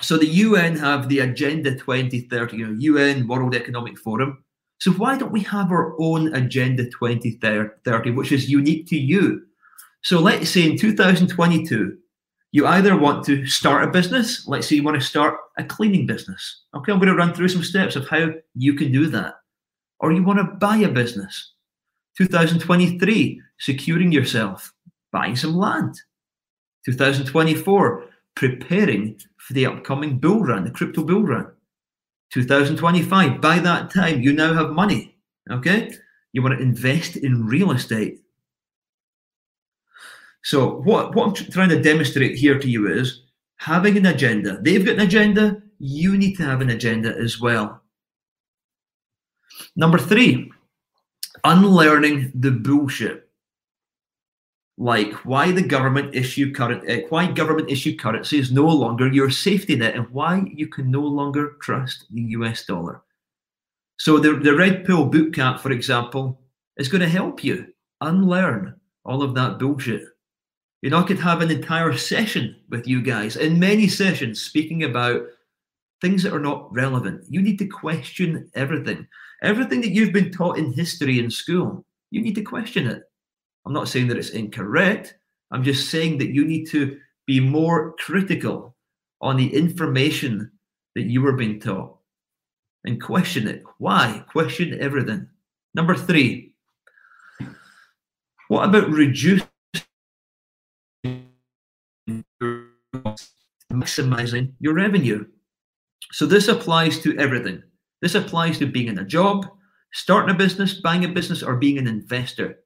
So, the UN have the Agenda 2030, you know, UN World Economic Forum. So, why don't we have our own Agenda 2030, which is unique to you? So, let's say in 2022, you either want to start a business, let's say you want to start a cleaning business. Okay, I'm going to run through some steps of how you can do that. Or you want to buy a business. 2023, securing yourself buying some land. 2024, preparing for the upcoming bull run, the crypto bull run. 2025, by that time, you now have money. Okay? You want to invest in real estate. So, what, what I'm trying to demonstrate here to you is having an agenda. They've got an agenda, you need to have an agenda as well. Number three, unlearning the bullshit like why the government issue current uh, why government issue currency is no longer your safety net and why you can no longer trust the US dollar. So the, the Red Pill Bootcamp, for example, is going to help you unlearn all of that bullshit. You know, I could have an entire session with you guys, in many sessions, speaking about things that are not relevant. You need to question everything. Everything that you've been taught in history in school, you need to question it. I'm not saying that it's incorrect. I'm just saying that you need to be more critical on the information that you were being taught and question it. Why? Question everything. Number three, what about reducing maximizing your revenue? So this applies to everything. This applies to being in a job, starting a business, buying a business, or being an investor.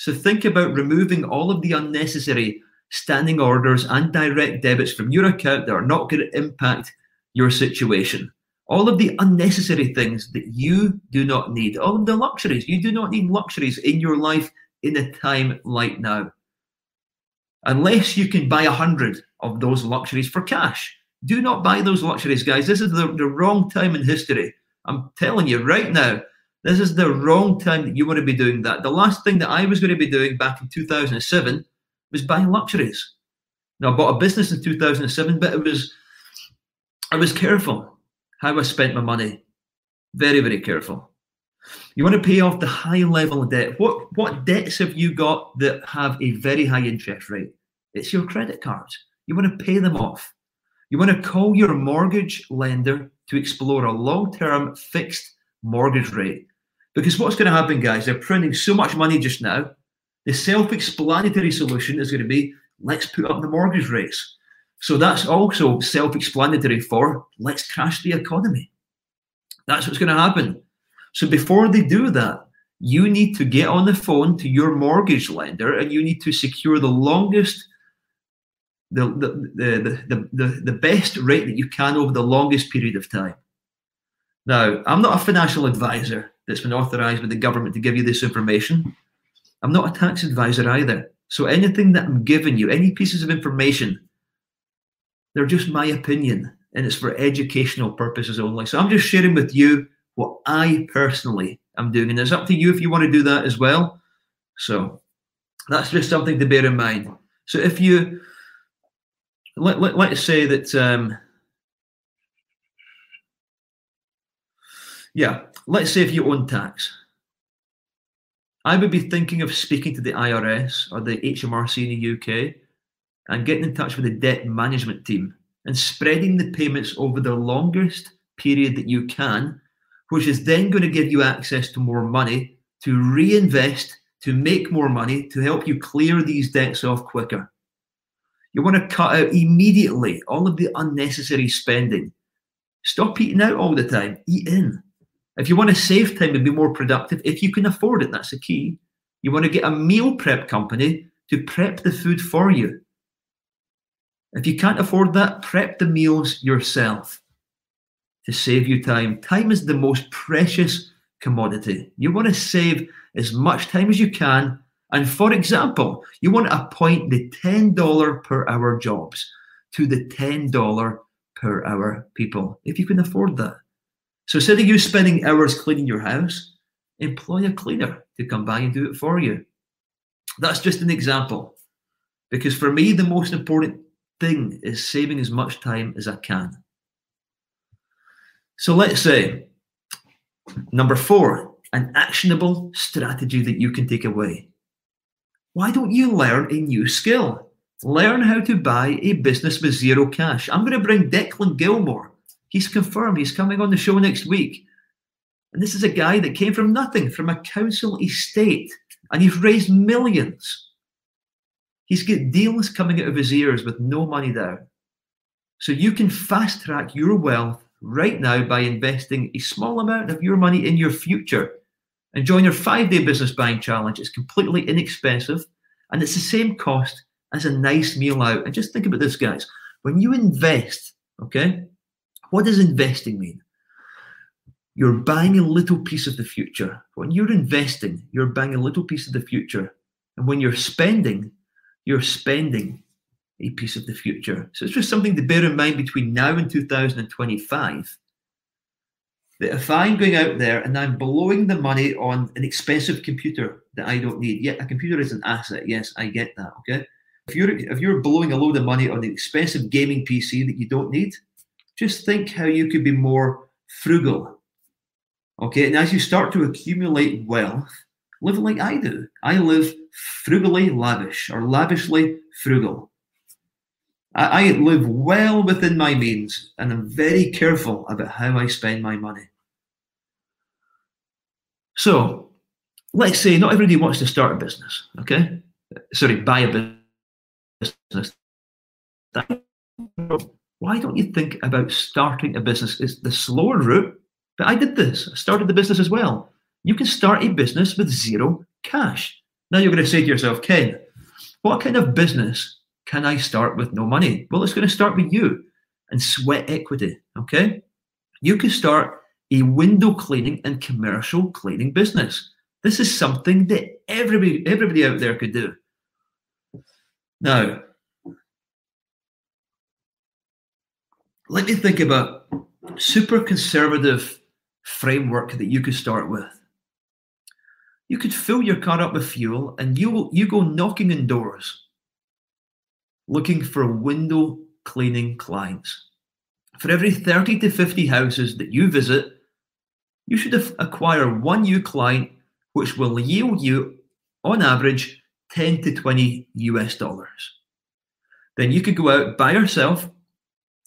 So think about removing all of the unnecessary standing orders and direct debits from your account that are not going to impact your situation. All of the unnecessary things that you do not need, all of the luxuries. You do not need luxuries in your life in a time like now. Unless you can buy a hundred of those luxuries for cash. Do not buy those luxuries, guys. This is the, the wrong time in history. I'm telling you right now, this is the wrong time that you want to be doing that. The last thing that I was going to be doing back in 2007 was buying luxuries. Now I bought a business in 2007, but it was I was careful how I spent my money. Very, very careful. You want to pay off the high level of debt. What what debts have you got that have a very high interest rate? It's your credit cards. You want to pay them off. You want to call your mortgage lender to explore a long-term fixed mortgage rate. Because what's going to happen, guys? They're printing so much money just now. The self-explanatory solution is going to be let's put up the mortgage rates. So that's also self-explanatory for let's crash the economy. That's what's going to happen. So before they do that, you need to get on the phone to your mortgage lender and you need to secure the longest the the, the, the, the, the best rate that you can over the longest period of time. Now, I'm not a financial advisor that's been authorized by the government to give you this information. I'm not a tax advisor either. So anything that I'm giving you, any pieces of information, they're just my opinion and it's for educational purposes only. So I'm just sharing with you what I personally am doing. And it's up to you if you want to do that as well. So that's just something to bear in mind. So if you, let, let, let's say that, um, yeah, let's say if you own tax, I would be thinking of speaking to the IRS or the HMRC in the UK and getting in touch with the debt management team and spreading the payments over the longest period that you can which is then going to give you access to more money to reinvest, to make more money, to help you clear these debts off quicker. You want to cut out immediately all of the unnecessary spending. Stop eating out all the time, eat in. If you want to save time and be more productive, if you can afford it, that's the key. You want to get a meal prep company to prep the food for you. If you can't afford that, prep the meals yourself to save you time. Time is the most precious commodity. You want to save as much time as you can. And for example, you want to appoint the $10 per hour jobs to the $10 per hour people, if you can afford that. So instead of you spending hours cleaning your house, employ a cleaner to come by and do it for you. That's just an example. Because for me, the most important thing is saving as much time as I can. So let's say number four, an actionable strategy that you can take away. Why don't you learn a new skill? Learn how to buy a business with zero cash. I'm going to bring Declan Gilmore. He's confirmed he's coming on the show next week. And this is a guy that came from nothing, from a council estate, and he's raised millions. He's got deals coming out of his ears with no money down. So you can fast track your wealth right now by investing a small amount of your money in your future. And join your five day business buying challenge. It's completely inexpensive and it's the same cost as a nice meal out. And just think about this, guys. When you invest, okay, what does investing mean? You're buying a little piece of the future. When you're investing, you're buying a little piece of the future. And when you're spending, you're spending a piece of the future. So it's just something to bear in mind between now and 2025. That if I'm going out there and I'm blowing the money on an expensive computer that I don't need, yet a computer is an asset. Yes, I get that. Okay. If you're if you're blowing a load of money on an expensive gaming PC that you don't need, just think how you could be more frugal. Okay, and as you start to accumulate wealth, live like I do. I live frugally lavish or lavishly frugal. I, I live well within my means and I'm very careful about how I spend my money. So, let's say not everybody wants to start a business, okay? Sorry, buy a business. Why don't you think about starting a business? It's the slower route, but I did this. I started the business as well. You can start a business with zero cash. Now you're going to say to yourself, Ken, what kind of business can I start with no money? Well, it's going to start with you and sweat equity. Okay. You can start a window cleaning and commercial cleaning business. This is something that everybody, everybody out there could do. Now, let me think about super conservative framework that you could start with. You could fill your car up with fuel and you you go knocking on doors looking for window cleaning clients. For every 30 to 50 houses that you visit, you should acquire one new client, which will yield you, on average, 10 to 20 US dollars. Then you could go out, buy yourself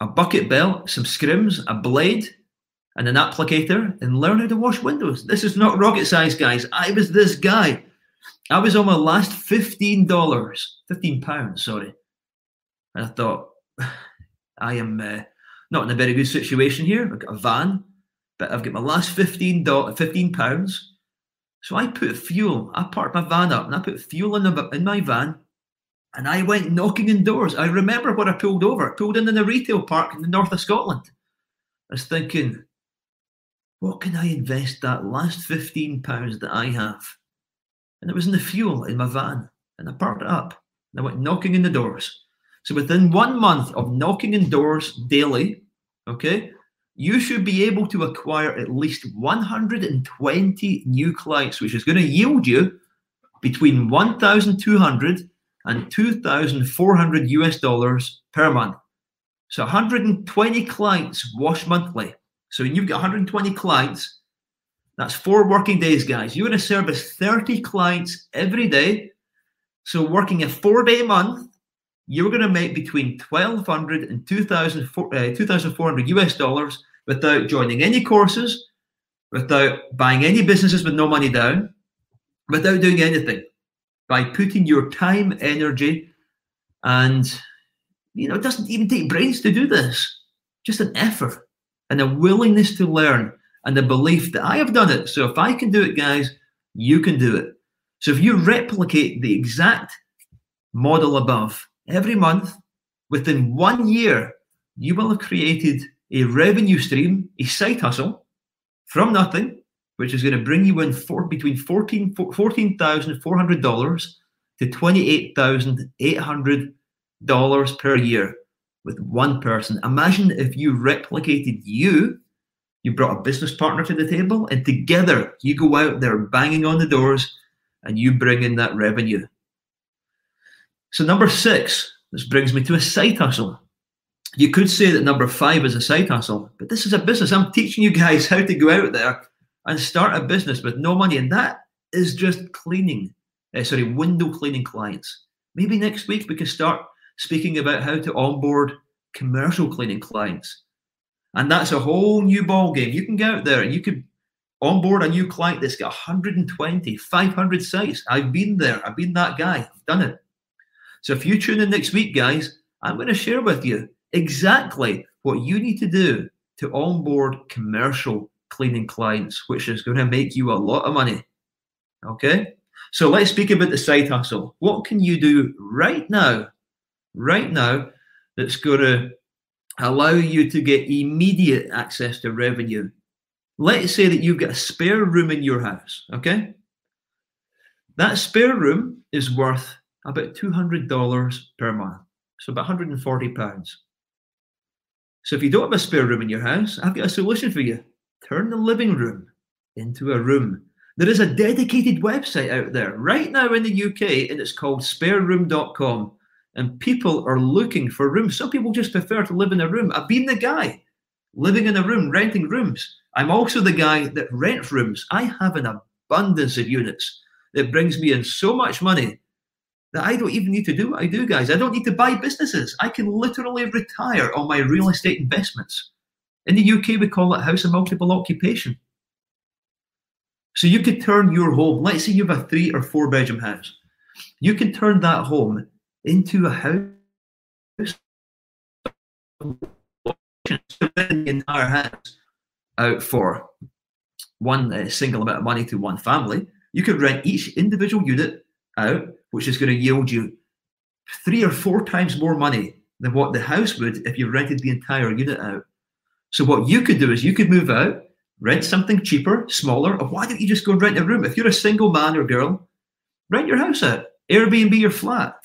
a bucket belt, some scrims, a blade, and an applicator, and learn how to wash windows. This is not rocket science, guys. I was this guy. I was on my last $15, 15 pounds, sorry. And I thought, [SIGHS] I am uh, not in a very good situation here. I've got a van, but I've got my last fifteen dollars, 15 pounds. So I put fuel, I parked my van up and I put fuel in, the, in my van and I went knocking in doors. I remember when I pulled over, pulled in in a retail park in the north of Scotland. I was thinking, what can I invest that last 15 pounds that I have? And it was in the fuel in my van. And I parked it up. And I went knocking in the doors. So within one month of knocking in doors daily, okay, you should be able to acquire at least 120 new clients, which is going to yield you between 1,200 and 2,400 US dollars per month. So 120 clients wash monthly. So you've got 120 clients. That's four working days, guys. You're going to service 30 clients every day. So working a four day month, you're going to make between 1,200 and 2,400 uh, US dollars without joining any courses, without buying any businesses with no money down, without doing anything by putting your time, energy, and you know, it doesn't even take brains to do this. Just an effort and a willingness to learn and the belief that I have done it. So if I can do it, guys, you can do it. So if you replicate the exact model above every month, within one year, you will have created a revenue stream, a side hustle from nothing which is going to bring you in for, between $14,400 $14, to $28,800 per year with one person. Imagine if you replicated you, you brought a business partner to the table, and together you go out there banging on the doors and you bring in that revenue. So, number six, this brings me to a side hustle. You could say that number five is a side hustle, but this is a business. I'm teaching you guys how to go out there and start a business with no money. And that is just cleaning, uh, sorry, window cleaning clients. Maybe next week we can start speaking about how to onboard commercial cleaning clients. And that's a whole new ball game. You can go out there and you can onboard a new client that's got 120, 500 sites. I've been there. I've been that guy. I've done it. So if you tune in next week, guys, I'm going to share with you exactly what you need to do to onboard commercial cleaning clients, which is going to make you a lot of money. Okay. So let's speak about the side hustle. What can you do right now, right now, that's going to allow you to get immediate access to revenue? Let's say that you've got a spare room in your house. Okay. That spare room is worth about $200 per month. So about 140 pounds. So if you don't have a spare room in your house, I've got a solution for you turn the living room into a room. There is a dedicated website out there right now in the UK, and it's called spareroom.com. And people are looking for rooms. Some people just prefer to live in a room. I've been the guy living in a room, renting rooms. I'm also the guy that rents rooms. I have an abundance of units that brings me in so much money that I don't even need to do what I do, guys. I don't need to buy businesses. I can literally retire on my real estate investments. In the UK, we call it house of multiple occupation. So you could turn your home, let's say you have a three or four bedroom house, you can turn that home into a house the entire house out for one uh, single amount of money to one family. You could rent each individual unit out, which is going to yield you three or four times more money than what the house would if you rented the entire unit out. So what you could do is you could move out, rent something cheaper, smaller, or why don't you just go rent a room? If you're a single man or girl, rent your house out, Airbnb your flat.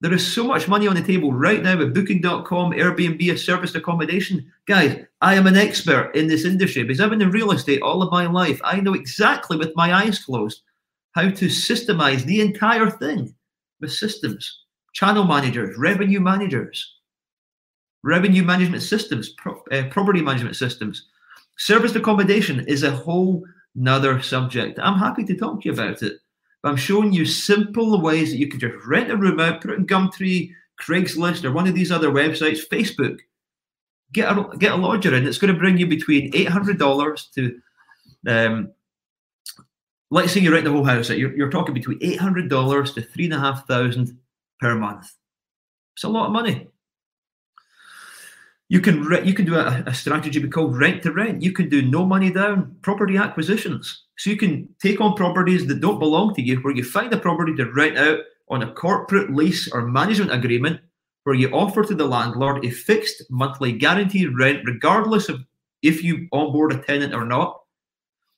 There is so much money on the table right now with booking.com, Airbnb, a serviced accommodation. Guys, I am an expert in this industry because I've been in real estate all of my life. I know exactly with my eyes closed how to systemize the entire thing with systems, channel managers, revenue managers revenue management systems, pro, uh, property management systems. Serviced accommodation is a whole another subject. I'm happy to talk to you about it. But I'm showing you simple ways that you can just rent a room out, put it in Gumtree, Craigslist, or one of these other websites, Facebook. Get a get a lodger in. It's going to bring you between eight hundred dollars to, um, let's say you rent the whole house. You're, you're talking between eight hundred dollars to three and a half thousand per month. It's a lot of money. You can re- you can do a, a strategy called rent to rent. You can do no money down property acquisitions. So you can take on properties that don't belong to you, where you find a property to rent out on a corporate lease or management agreement, where you offer to the landlord a fixed monthly guaranteed rent, regardless of if you onboard a tenant or not,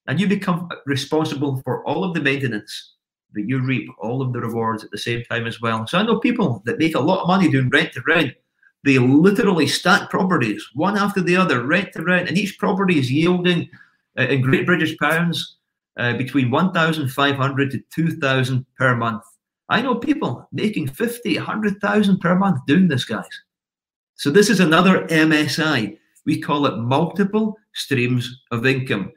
and you become responsible for all of the maintenance, but you reap all of the rewards at the same time as well. So I know people that make a lot of money doing rent to rent they literally stack properties one after the other, rent to rent, and each property is yielding uh, in Great British pounds uh, between 1,500 to 2,000 per month. I know people making 50, 100,000 per month doing this, guys. So this is another MSI. We call it multiple streams of income.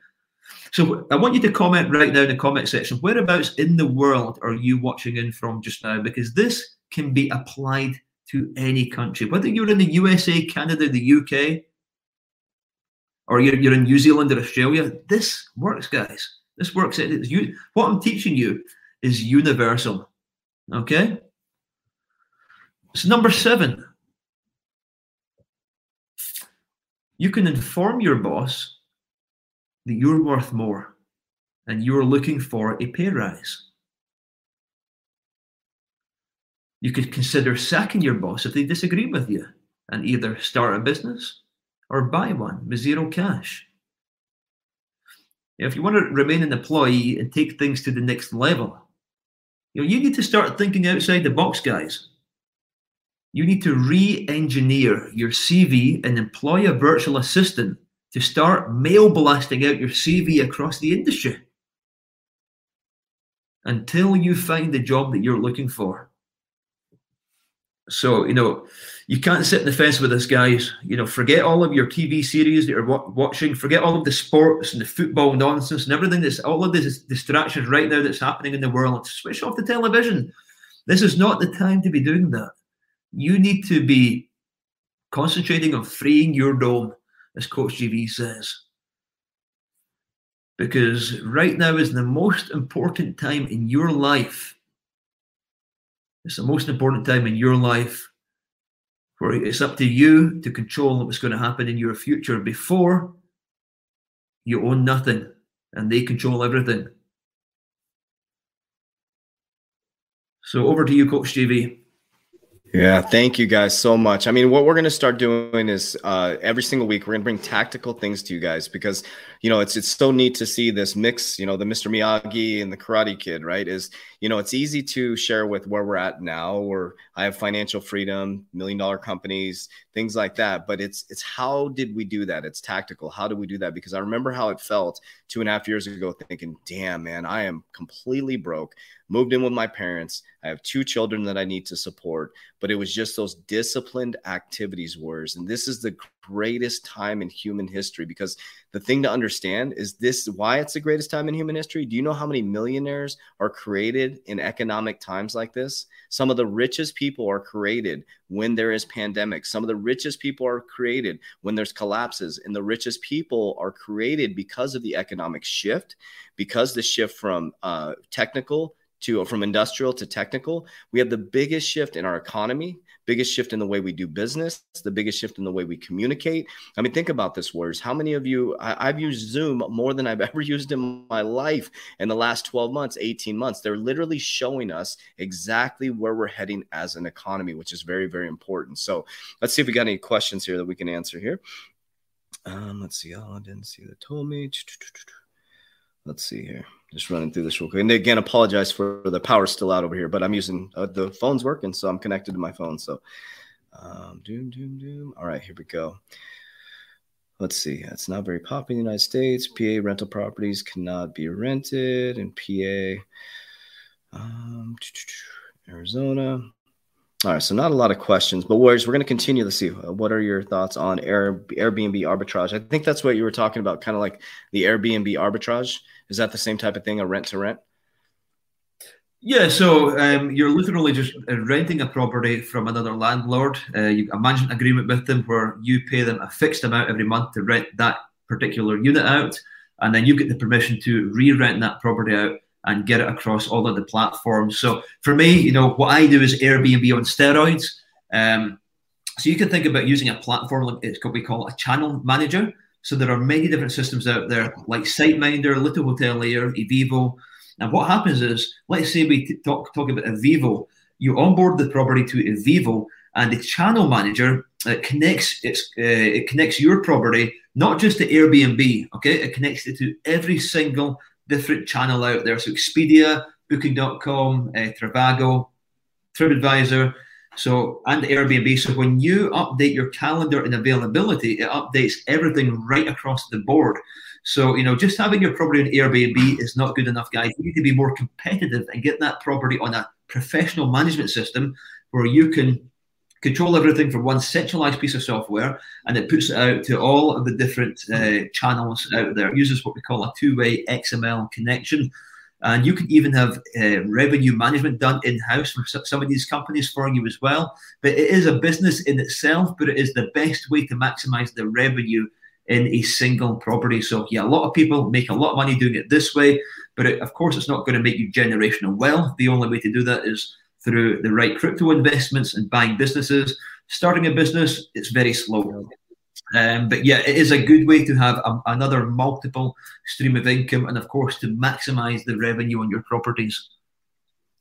So I want you to comment right now in the comment section. Whereabouts in the world are you watching in from just now? Because this can be applied to any country, whether you're in the USA, Canada, the UK, or you're, you're in New Zealand or Australia. This works, guys. This works. It's you, what I'm teaching you is universal. Okay? So, number seven, you can inform your boss that you're worth more and you're looking for a pay rise. You could consider sacking your boss if they disagree with you and either start a business or buy one with zero cash. If you want to remain an employee and take things to the next level, you know, you need to start thinking outside the box, guys. You need to re-engineer your CV and employ a virtual assistant to start mail blasting out your CV across the industry until you find the job that you're looking for. So, you know, you can't sit in the fence with us, guys. You know, forget all of your TV series that you're watching, forget all of the sports and the football nonsense and everything that's all of this distractions right now that's happening in the world. Switch off the television. This is not the time to be doing that. You need to be concentrating on freeing your dome, as Coach JB says. Because right now is the most important time in your life it's the most important time in your life where it's up to you to control what's going to happen in your future before you own nothing and they control everything. So over to you, Coach JB. Yeah, thank you guys so much. I mean, what we're going to start doing is uh, every single week we're going to bring tactical things to you guys because you know it's it's so neat to see this mix. You know, the Mr. Miyagi and the Karate Kid, right? Is you know it's easy to share with where we're at now, where I have financial freedom, million dollar companies, things like that. But it's it's how did we do that? It's tactical. How do we do that? Because I remember how it felt two and a half years ago, thinking, "Damn, man, I am completely broke." moved in with my parents. I have two children that I need to support, but it was just those disciplined activities wars. And this is the greatest time in human history because the thing to understand is this why it's the greatest time in human history. Do you know how many millionaires are created in economic times like this? Some of the richest people are created when there is pandemic. Some of the richest people are created when there's collapses and the richest people are created because of the economic shift, because the shift from uh, technical to from industrial to technical we have the biggest shift in our economy biggest shift in the way we do business the biggest shift in the way we communicate. I mean think about this words how many of you I, have used zoom more than i've [LAUGHS] ever used in my life in the last 12 months 18 months. They're literally showing us exactly where we're heading as an economy which is very very important. So let's see if we got any questions here that we can answer here. Um, let's see. Oh i didn't see the told me. Let's see here just running through this real quick. And again, apologize for the power still out over here, but I'm using uh, the phone's working, so I'm connected to my phone. So, um, doom, doom, doom. All right, here we go. Let's see. It's not very popular in the United States. PA rental properties cannot be rented in PA. Um, Arizona. All right, so not a lot of questions, but Warriors, we're going to continue to see uh, what are your thoughts on Air, Airbnb arbitrage. I think that's what you were talking about, kind of like the Airbnb arbitrage. Is that the same type of thing, a rent to rent? Yeah, so um, you're literally just uh, renting a property from another landlord. Uh, you a management agreement with them where you pay them a fixed amount every month to rent that particular unit out, and then you get the permission to re-rent that property out and get it across all of the platforms. So for me, you know, what I do is Airbnb on steroids. Um, so you can think about using a platform like it's what we call a channel manager. So there are many different systems out there like SiteMinder, Little Hotelier, Eviivo. And what happens is, let's say we talk talk about Eviivo, you onboard the property to Eviivo, and the channel manager uh, connects it's, uh, it connects your property not just to Airbnb, okay? It connects it to every single different channel out there. So Expedia, Booking.com, uh, Trivago, TripAdvisor, so and Airbnb. So when you update your calendar and availability, it updates everything right across the board. So you know, just having your property on Airbnb is not good enough, guys. You need to be more competitive and get that property on a professional management system where you can control everything from one centralized piece of software and it puts it out to all of the different uh, channels out there. It uses what we call a two-way XML connection. And you can even have uh, revenue management done in-house from some of these companies for you as well. But it is a business in itself, but it is the best way to maximize the revenue in a single property. So yeah, a lot of people make a lot of money doing it this way, but it, of course it's not going to make you generational wealth. The only way to do that is through the right crypto investments and buying businesses. Starting a business, it's very slow. Um, but yeah, it is a good way to have a, another multiple stream of income and, of course, to maximize the revenue on your properties.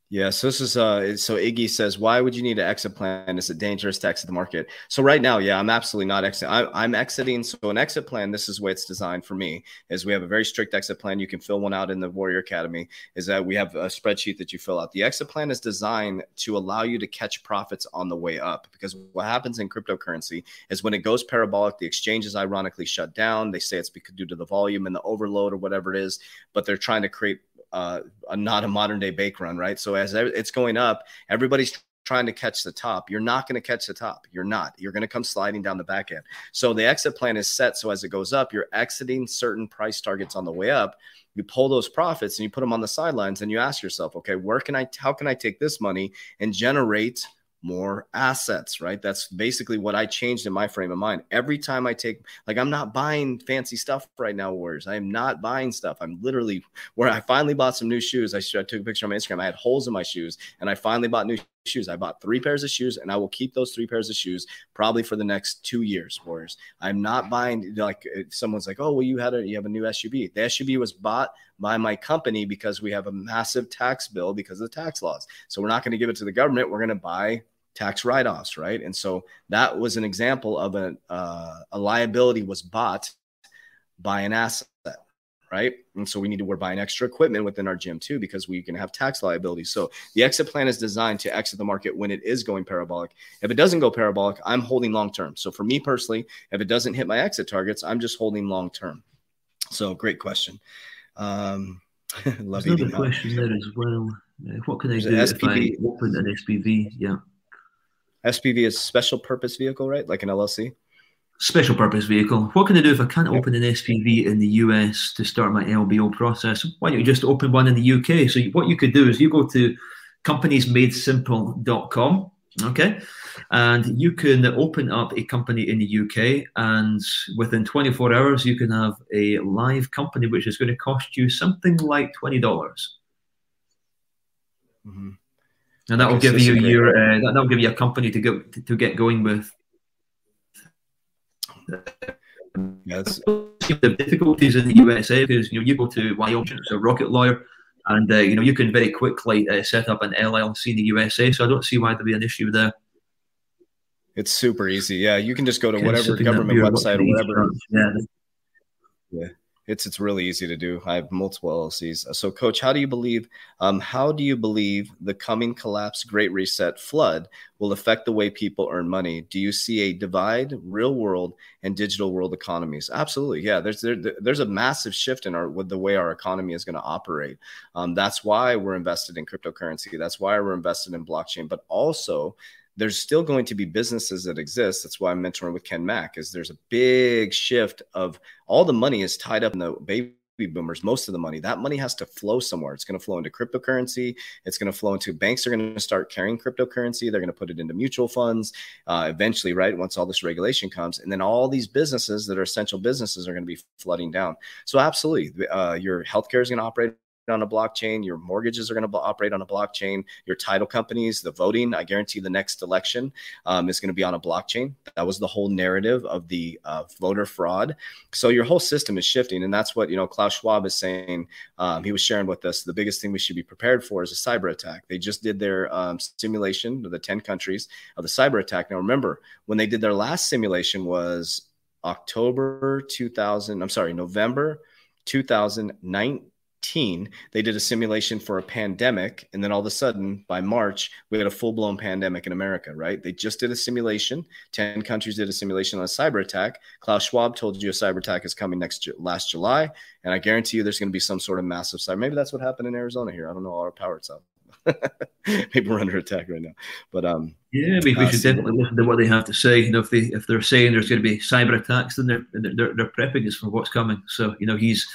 Yeah, so this is uh so Iggy says, why would you need an exit plan? Is it dangerous to exit the market? So right now, yeah, I'm absolutely not exiting. I'm exiting. So an exit plan, this is the way it's designed for me, is we have a very strict exit plan. You can fill one out in the Warrior Academy. Is that we have a spreadsheet that you fill out. The exit plan is designed to allow you to catch profits on the way up. Because what happens in cryptocurrency is when it goes parabolic, the exchanges ironically shut down. They say it's because due to the volume and the overload or whatever it is, but they're trying to create uh, a, not a modern day bake run, right? So as it's going up, everybody's trying to catch the top. You're not going to catch the top. You're not. You're going to come sliding down the back end. So the exit plan is set. So as it goes up, you're exiting certain price targets on the way up. You pull those profits and you put them on the sidelines and you ask yourself, okay, where can I, how can I take this money and generate more assets, right? That's basically what I changed in my frame of mind. Every time I take, like, I'm not buying fancy stuff right now, Warriors. I am not buying stuff. I'm literally where I finally bought some new shoes. I, I took a picture on my Instagram. I had holes in my shoes, and I finally bought new shoes. I bought three pairs of shoes, and I will keep those three pairs of shoes probably for the next two years, Warriors. I'm not buying like someone's like, oh, well, you had a you have a new SUV. The SUV was bought by my company because we have a massive tax bill because of the tax laws. So we're not going to give it to the government. We're going to buy tax write-offs, right? And so that was an example of a uh, a liability was bought by an asset, right? And so we need to we're buying extra equipment within our gym too because we can have tax liabilities. So the exit plan is designed to exit the market when it is going parabolic. If it doesn't go parabolic, I'm holding long term. So for me personally, if it doesn't hit my exit targets, I'm just holding long term. So great question. Um, [LAUGHS] love There's another question there as well. Uh, what can I do if I open an SPV? Yeah. SPV is special purpose vehicle, right? Like an LLC. Special purpose vehicle. What can I do if I can't open an SPV in the US to start my LBO process? Why don't you just open one in the UK? So what you could do is you go to companiesmadesimple.com, okay, and you can open up a company in the UK, and within 24 hours you can have a live company, which is going to cost you something like twenty dollars. Mm-hmm and that will give you your uh, that will give you a company to go to, to get going with. Yes. The difficulties in the USA because you know you go to Wyoming, it's a Rocket Lawyer, and uh, you know you can very quickly uh, set up an LLC in the USA. So I don't see why there'd be an issue there. It's super easy. Yeah, you can just go to whatever government website or whatever. Yeah. Yeah it's it's really easy to do. I have multiple LLCs. So, Coach, how do you believe? Um, how do you believe the coming collapse, Great Reset, flood will affect the way people earn money? Do you see a divide, real world and digital world economies? Absolutely, yeah. There's there, there's a massive shift in our with the way our economy is going to operate. Um, that's why we're invested in cryptocurrency. That's why we're invested in blockchain, but also there's still going to be businesses that exist. That's why I'm mentoring with Ken Mack. Is there's a big shift of all the money is tied up in the baby boomers most of the money. That money has to flow somewhere. It's going to flow into cryptocurrency. It's going to flow into banks are going to start carrying cryptocurrency. They're going to put it into mutual funds uh, eventually right once all this regulation comes. And then all these businesses that are essential businesses are going to be flooding down. So absolutely uh, your healthcare is going to operate on a blockchain. Your mortgages are going to operate on a blockchain. Your title companies, the voting, I guarantee the next election um, is going to be on a blockchain. That was the whole narrative of the uh, voter fraud. So your whole system is shifting, and that's what you know. Klaus Schwab is saying. Um, he was sharing with us the biggest thing we should be prepared for is a cyber attack. They just did their um, simulation of the ten countries of the cyber attack. Now remember when they did their last simulation was October 2000. I'm sorry, November 2019 they did a simulation for a pandemic. And then all of a sudden, by March, we had a full blown pandemic in America, right? They just did a simulation. 10 countries did a simulation on a cyber attack. Klaus Schwab told you a cyber attack is coming next last July. And I guarantee you there's going to be some sort of massive cyber. Maybe that's what happened in Arizona here. I don't know. All our power's up. [LAUGHS] Maybe we're under attack right now. But um, yeah, we, we uh, should definitely listen to what they have to say. You know, if they if they're saying there's going to be cyber attacks, then they're they're, they're prepping us for what's coming. So you know, he's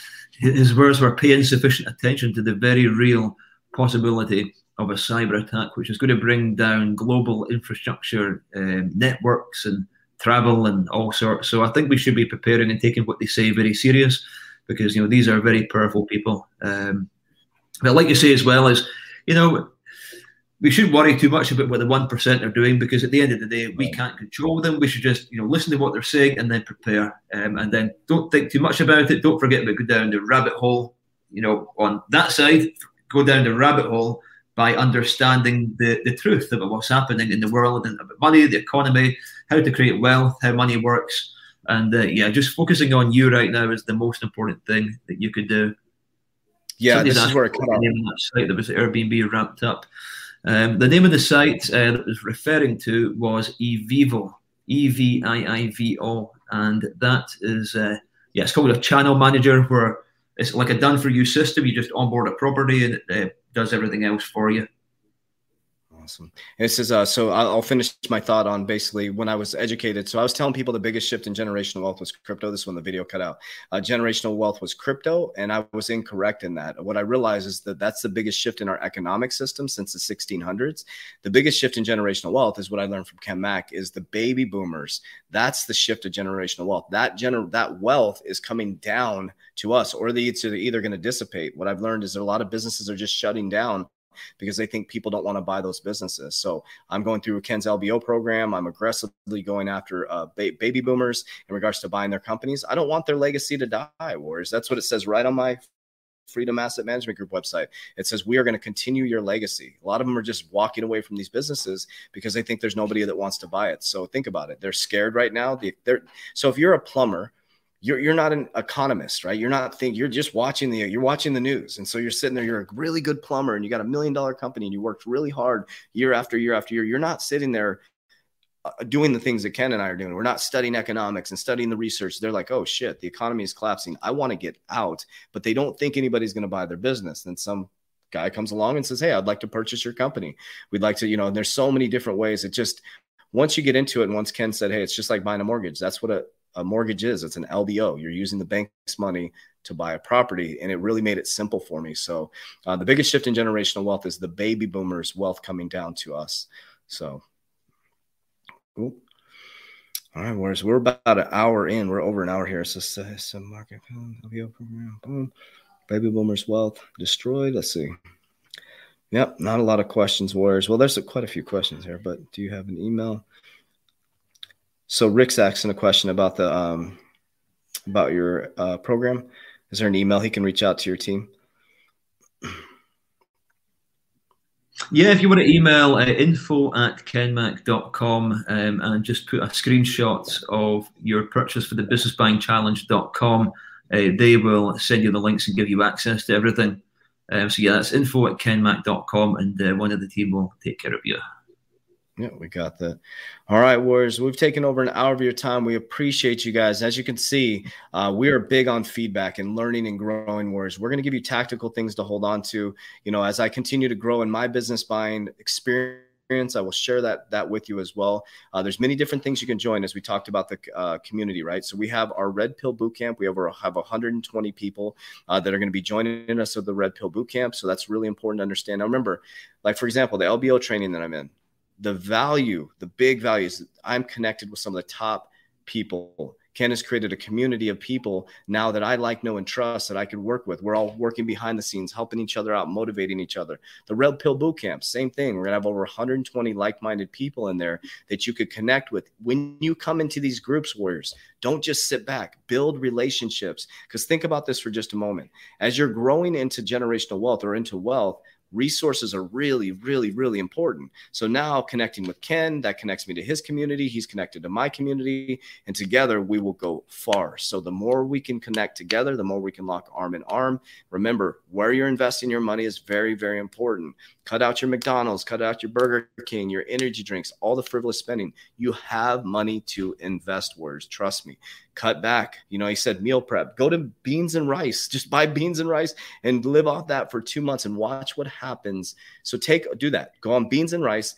his words were paying sufficient attention to the very real possibility of a cyber attack, which is going to bring down global infrastructure, um, networks, and travel and all sorts. So I think we should be preparing and taking what they say very serious, because you know these are very powerful people. Um, but like you say as well is, you know we shouldn't worry too much about what the one percent are doing because at the end of the day, we can't control them. We should just, you know, listen to what they're saying and then prepare, um, and then don't think too much about it. Don't forget about go down the rabbit hole. You know, on that side, go down the rabbit hole by understanding the, the truth about what's happening in the world and about money, the economy, how to create wealth, how money works, and uh, yeah, just focusing on you right now is the most important thing that you could do. Yeah, Somebody's this is where it that site that was Airbnb wrapped up. Um, the name of the site uh, that was referring to was Eviivo, E V I I V O, and that is uh, yeah, it's called a channel manager where it's like a done for you system. You just onboard a property and it uh, does everything else for you. Awesome. It says, uh, so I'll finish my thought on basically when I was educated. So I was telling people the biggest shift in generational wealth was crypto. This one, the video cut out. Uh, generational wealth was crypto, and I was incorrect in that. What I realized is that that's the biggest shift in our economic system since the 1600s. The biggest shift in generational wealth is what I learned from Ken Mack is the baby boomers. That's the shift of generational wealth. That gener- that wealth is coming down to us, or they either, either going to dissipate. What I've learned is that a lot of businesses are just shutting down because they think people don't want to buy those businesses. So I'm going through Ken's LBO program. I'm aggressively going after uh, ba- baby boomers in regards to buying their companies. I don't want their legacy to die, Warriors. That's what it says right on my Freedom Asset Management Group website. It says we are going to continue your legacy. A lot of them are just walking away from these businesses because they think there's nobody that wants to buy it. So think about it. They're scared right now. They, are so if you're a plumber you're you're not an economist, right? You're not think you're just watching the you're watching the news, and so you're sitting there. You're a really good plumber, and you got a million dollar company, and you worked really hard year after year after year. You're not sitting there uh, doing the things that Ken and I are doing. We're not studying economics and studying the research. They're like, oh shit, the economy is collapsing. I want to get out, but they don't think anybody's going to buy their business. Then some guy comes along and says, hey, I'd like to purchase your company. We'd like to, you know. And there's so many different ways. It just once you get into it, and once Ken said, hey, it's just like buying a mortgage. That's what a a mortgage is. It's an LBO. You're using the bank's money to buy a property, and it really made it simple for me. So, uh, the biggest shift in generational wealth is the baby boomers' wealth coming down to us. So, cool. All right, whereas we're about an hour in, we're over an hour here. So, some market LBO program, boom, baby boomers' wealth destroyed. Let's see. Yep, not a lot of questions, Warriors. Well, there's a, quite a few questions here, but do you have an email? So Rick's asking a question about the um, about your uh, program. Is there an email he can reach out to your team? Yeah, if you want to email uh, info at kenmack.com um, and just put a screenshot of your purchase for the business businessbuyingchallenge.com, uh, they will send you the links and give you access to everything. Um, so, yeah, that's info at kenmack.com and uh, one of the team will take care of you. Yeah, we got that. All right, Warriors. We've taken over an hour of your time. We appreciate you guys. As you can see, uh, we are big on feedback and learning and growing, Warriors. We're going to give you tactical things to hold on to. You know, as I continue to grow in my business buying experience I will share that that with you as well. Uh, there's many different things you can join as we talked about the uh, community, right? So we have our Red Pill Bootcamp. We over have 120 people uh, that are going to be joining us at the Red Pill Bootcamp. So that's really important to understand. Now remember, like for example, the LBO training that I'm in, the value, the big value is I'm connected with some of the top people Ken has created a community of people now that I like, know, and trust that I could work with. We're all working behind the scenes, helping each other out, motivating each other. The Red Pill Bootcamp, same thing. We're gonna have over 120 like-minded people in there that you could connect with. When you come into these groups, warriors, don't just sit back. Build relationships. Because think about this for just a moment. As you're growing into generational wealth or into wealth, resources are really, really, really important. So now connecting with Ken, that connects me to his community. He's connected to my community, and together we will go far. So the more we can connect together, the more we can lock arm in arm. Remember, where you're investing your money is very, very important. Cut out your McDonald's, cut out your Burger King, your energy drinks, all the frivolous spending. You have money to invest, words. Trust me. Cut back. You know, he said meal prep. Go to beans and rice. Just buy beans and rice and live off that for two months and watch what happens. So take do that. Go on beans and rice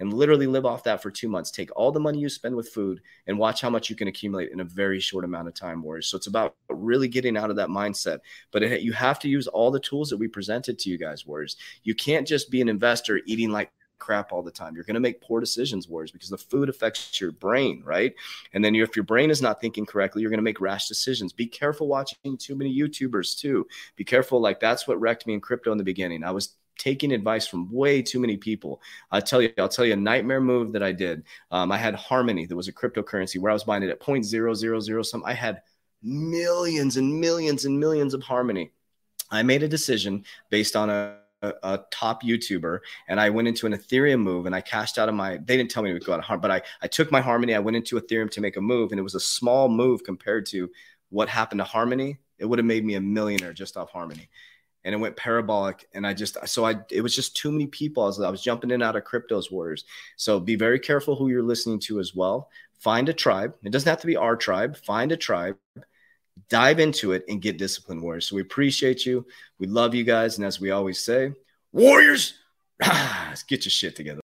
and literally live off that for two months. Take all the money you spend with food and watch how much you can accumulate in a very short amount of time, Warriors. So it's about really getting out of that mindset. But it, you have to use all the tools that we presented to you guys, Warriors. You can't just be an investor eating like crap all the time. You're going to make poor decisions, Warriors, because the food affects your brain, right? And then if your brain is not thinking correctly, you're going to make rash decisions. Be careful watching too many YouTubers, too. Be careful. Like that's what wrecked me in crypto in the beginning. I was taking advice from way too many people. I'll tell you, I'll tell you a nightmare move that I did. Um, I had Harmony, that was a cryptocurrency where I was buying it at 0.000 some. I had millions and millions and millions of Harmony. I made a decision based on a a, a, top YouTuber and I went into an Ethereum move and I cashed out of my they didn't tell me to go out of harm, but I, I took my harmony, I went into Ethereum to make a move, and it was a small move compared to what happened to Harmony. It would have made me a millionaire just off Harmony and it went parabolic and i just so i it was just too many people. I was, I was jumping in out of cryptos warriors. So be very careful who you're listening to as well. Find a tribe. It doesn't have to be our tribe. Find a tribe. Dive into it and get disciplined warriors. So we appreciate you. We love you guys. And as we always say warriors [SIGHS] get your shit together